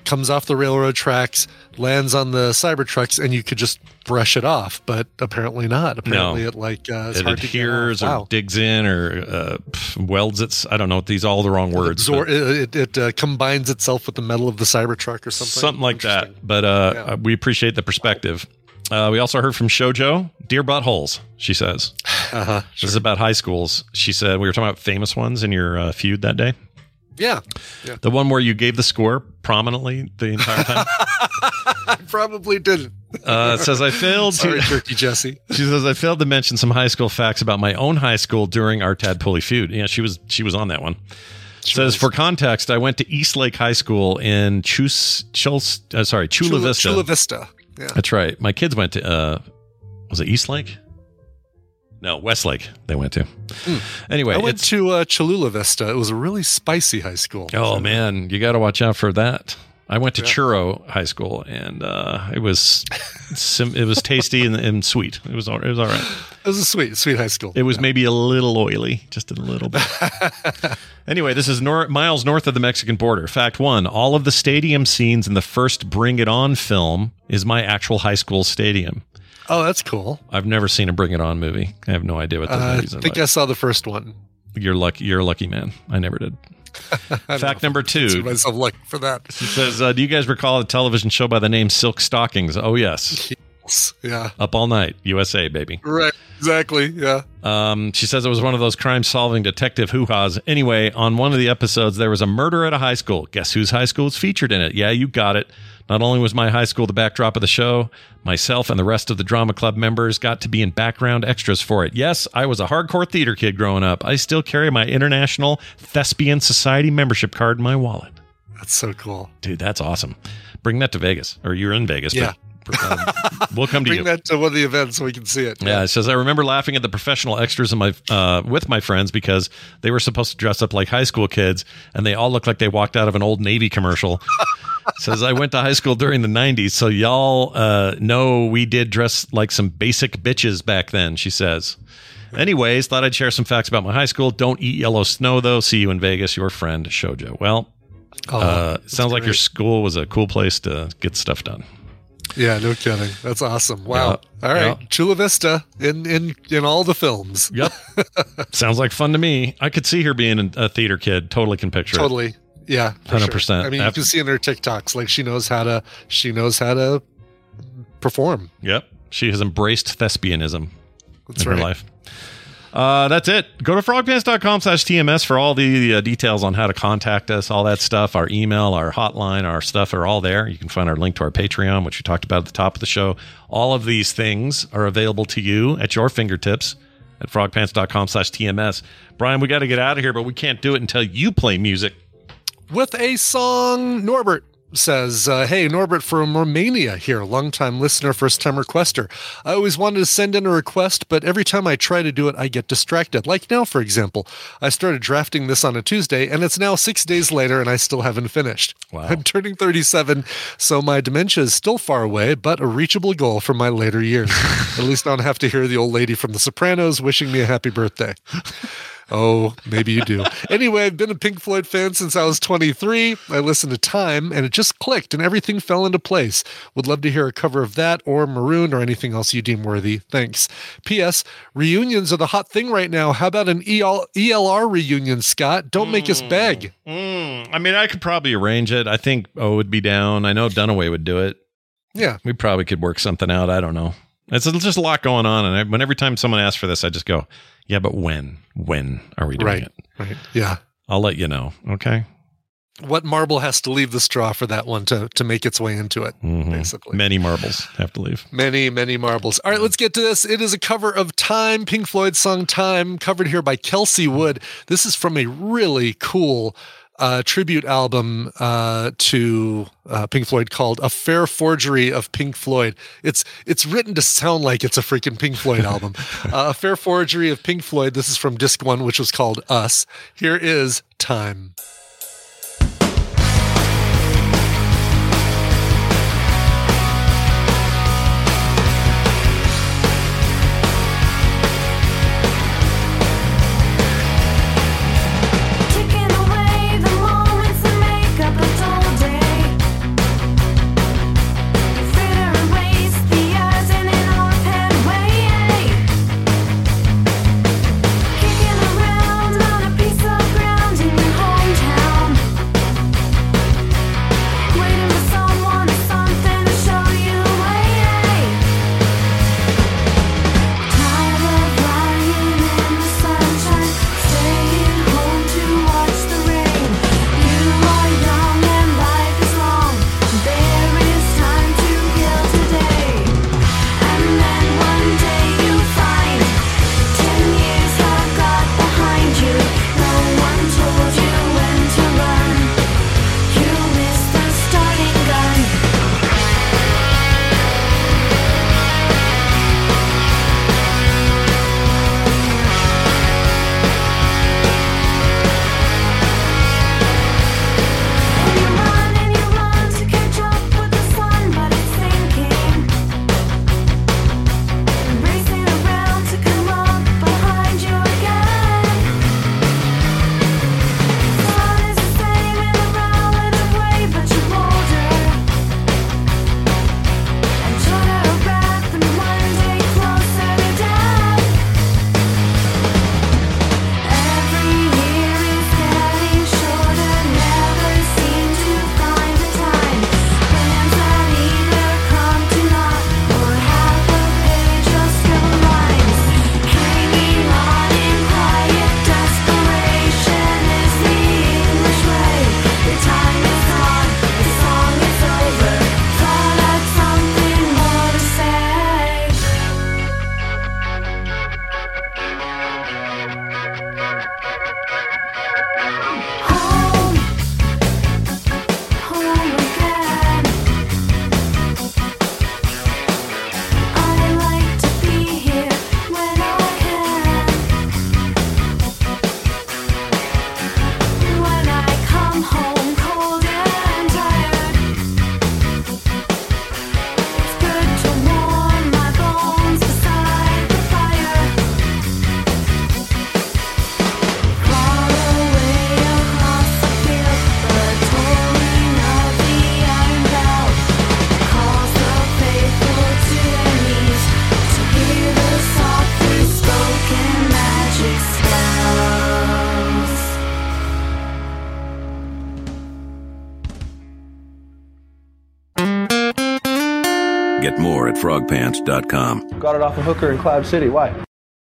comes off the railroad tracks, lands on the cyber trucks, and you could just brush it off, but apparently not. Apparently No. it like uh, it's it hard to get adheres or Wow. digs in or uh, welds its. I don't know. These are all the wrong words. Absor- but it it, uh, combines itself with the metal of the cyber truck or something. something like that. But uh, we appreciate the perspective. Uh, we also heard from Shojo, Dear Buttholes, she says. <sighs> Uh-huh, This is about high schools. She said, we were talking about famous ones in your uh, feud that day. Yeah. yeah. The one where you gave the score prominently the entire time. <laughs> I probably didn't. Uh, it says I failed Sorry, to. Turkey Jesse. <laughs> She says I failed to mention some high school facts about my own high school during our Tadpoley feud. Yeah, she was she was on that one. says for context, I went to East Lake High School in Chus, Chus uh, sorry Chula, Chula, Vista. Chula Vista. Yeah. That's right. My kids went to uh, was it East Lake? No, Westlake. They went to. Anyway, Hmm. I went to uh, Cholula Vista. It was a really spicy high school. oh man, you got to watch out for that. I went to Churro High School, and uh, it was sim- it was tasty and, and sweet. It was all, it was all right. It was a sweet, sweet high school. It was maybe a little oily, just a little bit. <laughs> anyway, this is nor- miles north of the Mexican border. Fact one: all of the stadium scenes in the first Bring It On film is my actual high school stadium. Oh, that's cool. I've never seen a Bring It On movie. I have no idea what those Uh, I movies are think like. I saw the first one. You're lucky. You're a lucky man. I never did. <laughs> I Fact number two. Myself lucky for that. It says, uh, "Do you guys recall a television show by the name Silk Stockings?" Oh yes. Yeah. Up all night, USA baby. Right. Exactly. Yeah. Um, she says it was one of those crime-solving detective hoo-has. Anyway, on one of the episodes, there was a murder at a high school. Guess whose high school is featured in it? Yeah, you got it. Not only was my high school the backdrop of the show, myself and the rest of the drama club members got to be in background extras for it. Yes, I was a hardcore theater kid growing up. I still carry my International Thespian Society membership card in my wallet. That's so cool. Dude, that's awesome. Bring that to Vegas, or you're in Vegas. Yeah. But, um, <laughs> we'll come to Bring you. Bring that to one of the events so we can see it. Yeah, it says I remember laughing at the professional extras in my uh, with my friends because they were supposed to dress up like high school kids, and they all looked like they walked out of an old Navy commercial. <laughs> says I went to high school during the '90s, so y'all uh, know we did dress like some basic bitches back then. She says. Anyways, thought I'd share some facts about my high school. Don't eat yellow snow though. See you in Vegas. Your friend Shojo. Well, Oh, uh, sounds like your school was a cool place to get stuff done. Yeah, no kidding. That's awesome. Wow. Yeah. All right. Yeah. Chula Vista in in in all the films. Yep. <laughs> Sounds like fun to me. I could see her being a theater kid. Totally can picture it. Totally. Yeah. 100%. I mean, you can see in her TikToks like she knows how to she knows how to perform. Yep. She has embraced thespianism That's in right. her life. Uh, that's it. Go to frogpants.com slash TMS for all the uh, details on how to contact us, all that stuff. Our email, our hotline, our stuff are all there. You can find our link to our Patreon, which we talked about at the top of the show. All of these things are available to you at your fingertips at frogpants.com slash TMS. Brian, we got to get out of here, but we can't do it until you play music. With a song. Norbert says, uh, Hey, Norbert from Romania here, longtime listener, first time requester. I always wanted to send in a request, but every time I try to do it, I get distracted. Like now, for example, I started drafting this on a Tuesday, and it's now six days later, and I still haven't finished. Wow. I'm turning 37, so my dementia is still far away, but a reachable goal for my later years. <laughs> At least I don't have to hear the old lady from The Sopranos wishing me a happy birthday. Oh, maybe you do. anyway, I've been a Pink Floyd fan since I was 23. I listened to Time and it just clicked and everything fell into place. Would love to hear a cover of that or Maroon or anything else you deem worthy. Thanks. P.S. Reunions are the hot thing right now. How about an EL- ELR reunion, Scott? Don't make us beg. Mm, I mean, I could probably arrange it. I think O would be down. I know Dunaway would do it. Yeah. We probably could work something out. I don't know. It's just a lot going on. And I, when every time someone asks for this, I just go, yeah, but when? When are we doing Right. it? Right. Yeah. I'll let you know. Okay. What marble has to leave the straw for that one to, to make its way into it, Mhm. basically? Many marbles have to leave. Many, many marbles. All right, let's get to this. It is a cover of Time, Pink Floyd song Time, covered here by Kelsey Wood. This is from a really cool uh, tribute album uh, to uh, Pink Floyd called "A Fair Forgery of Pink Floyd." It's it's written to sound like it's a freaking Pink Floyd <laughs> album. uh, a Fair Forgery of Pink Floyd. This is from disc one, which was called Us. Here is Time. Frogpants.com. Got it off a hooker in Cloud City. Why?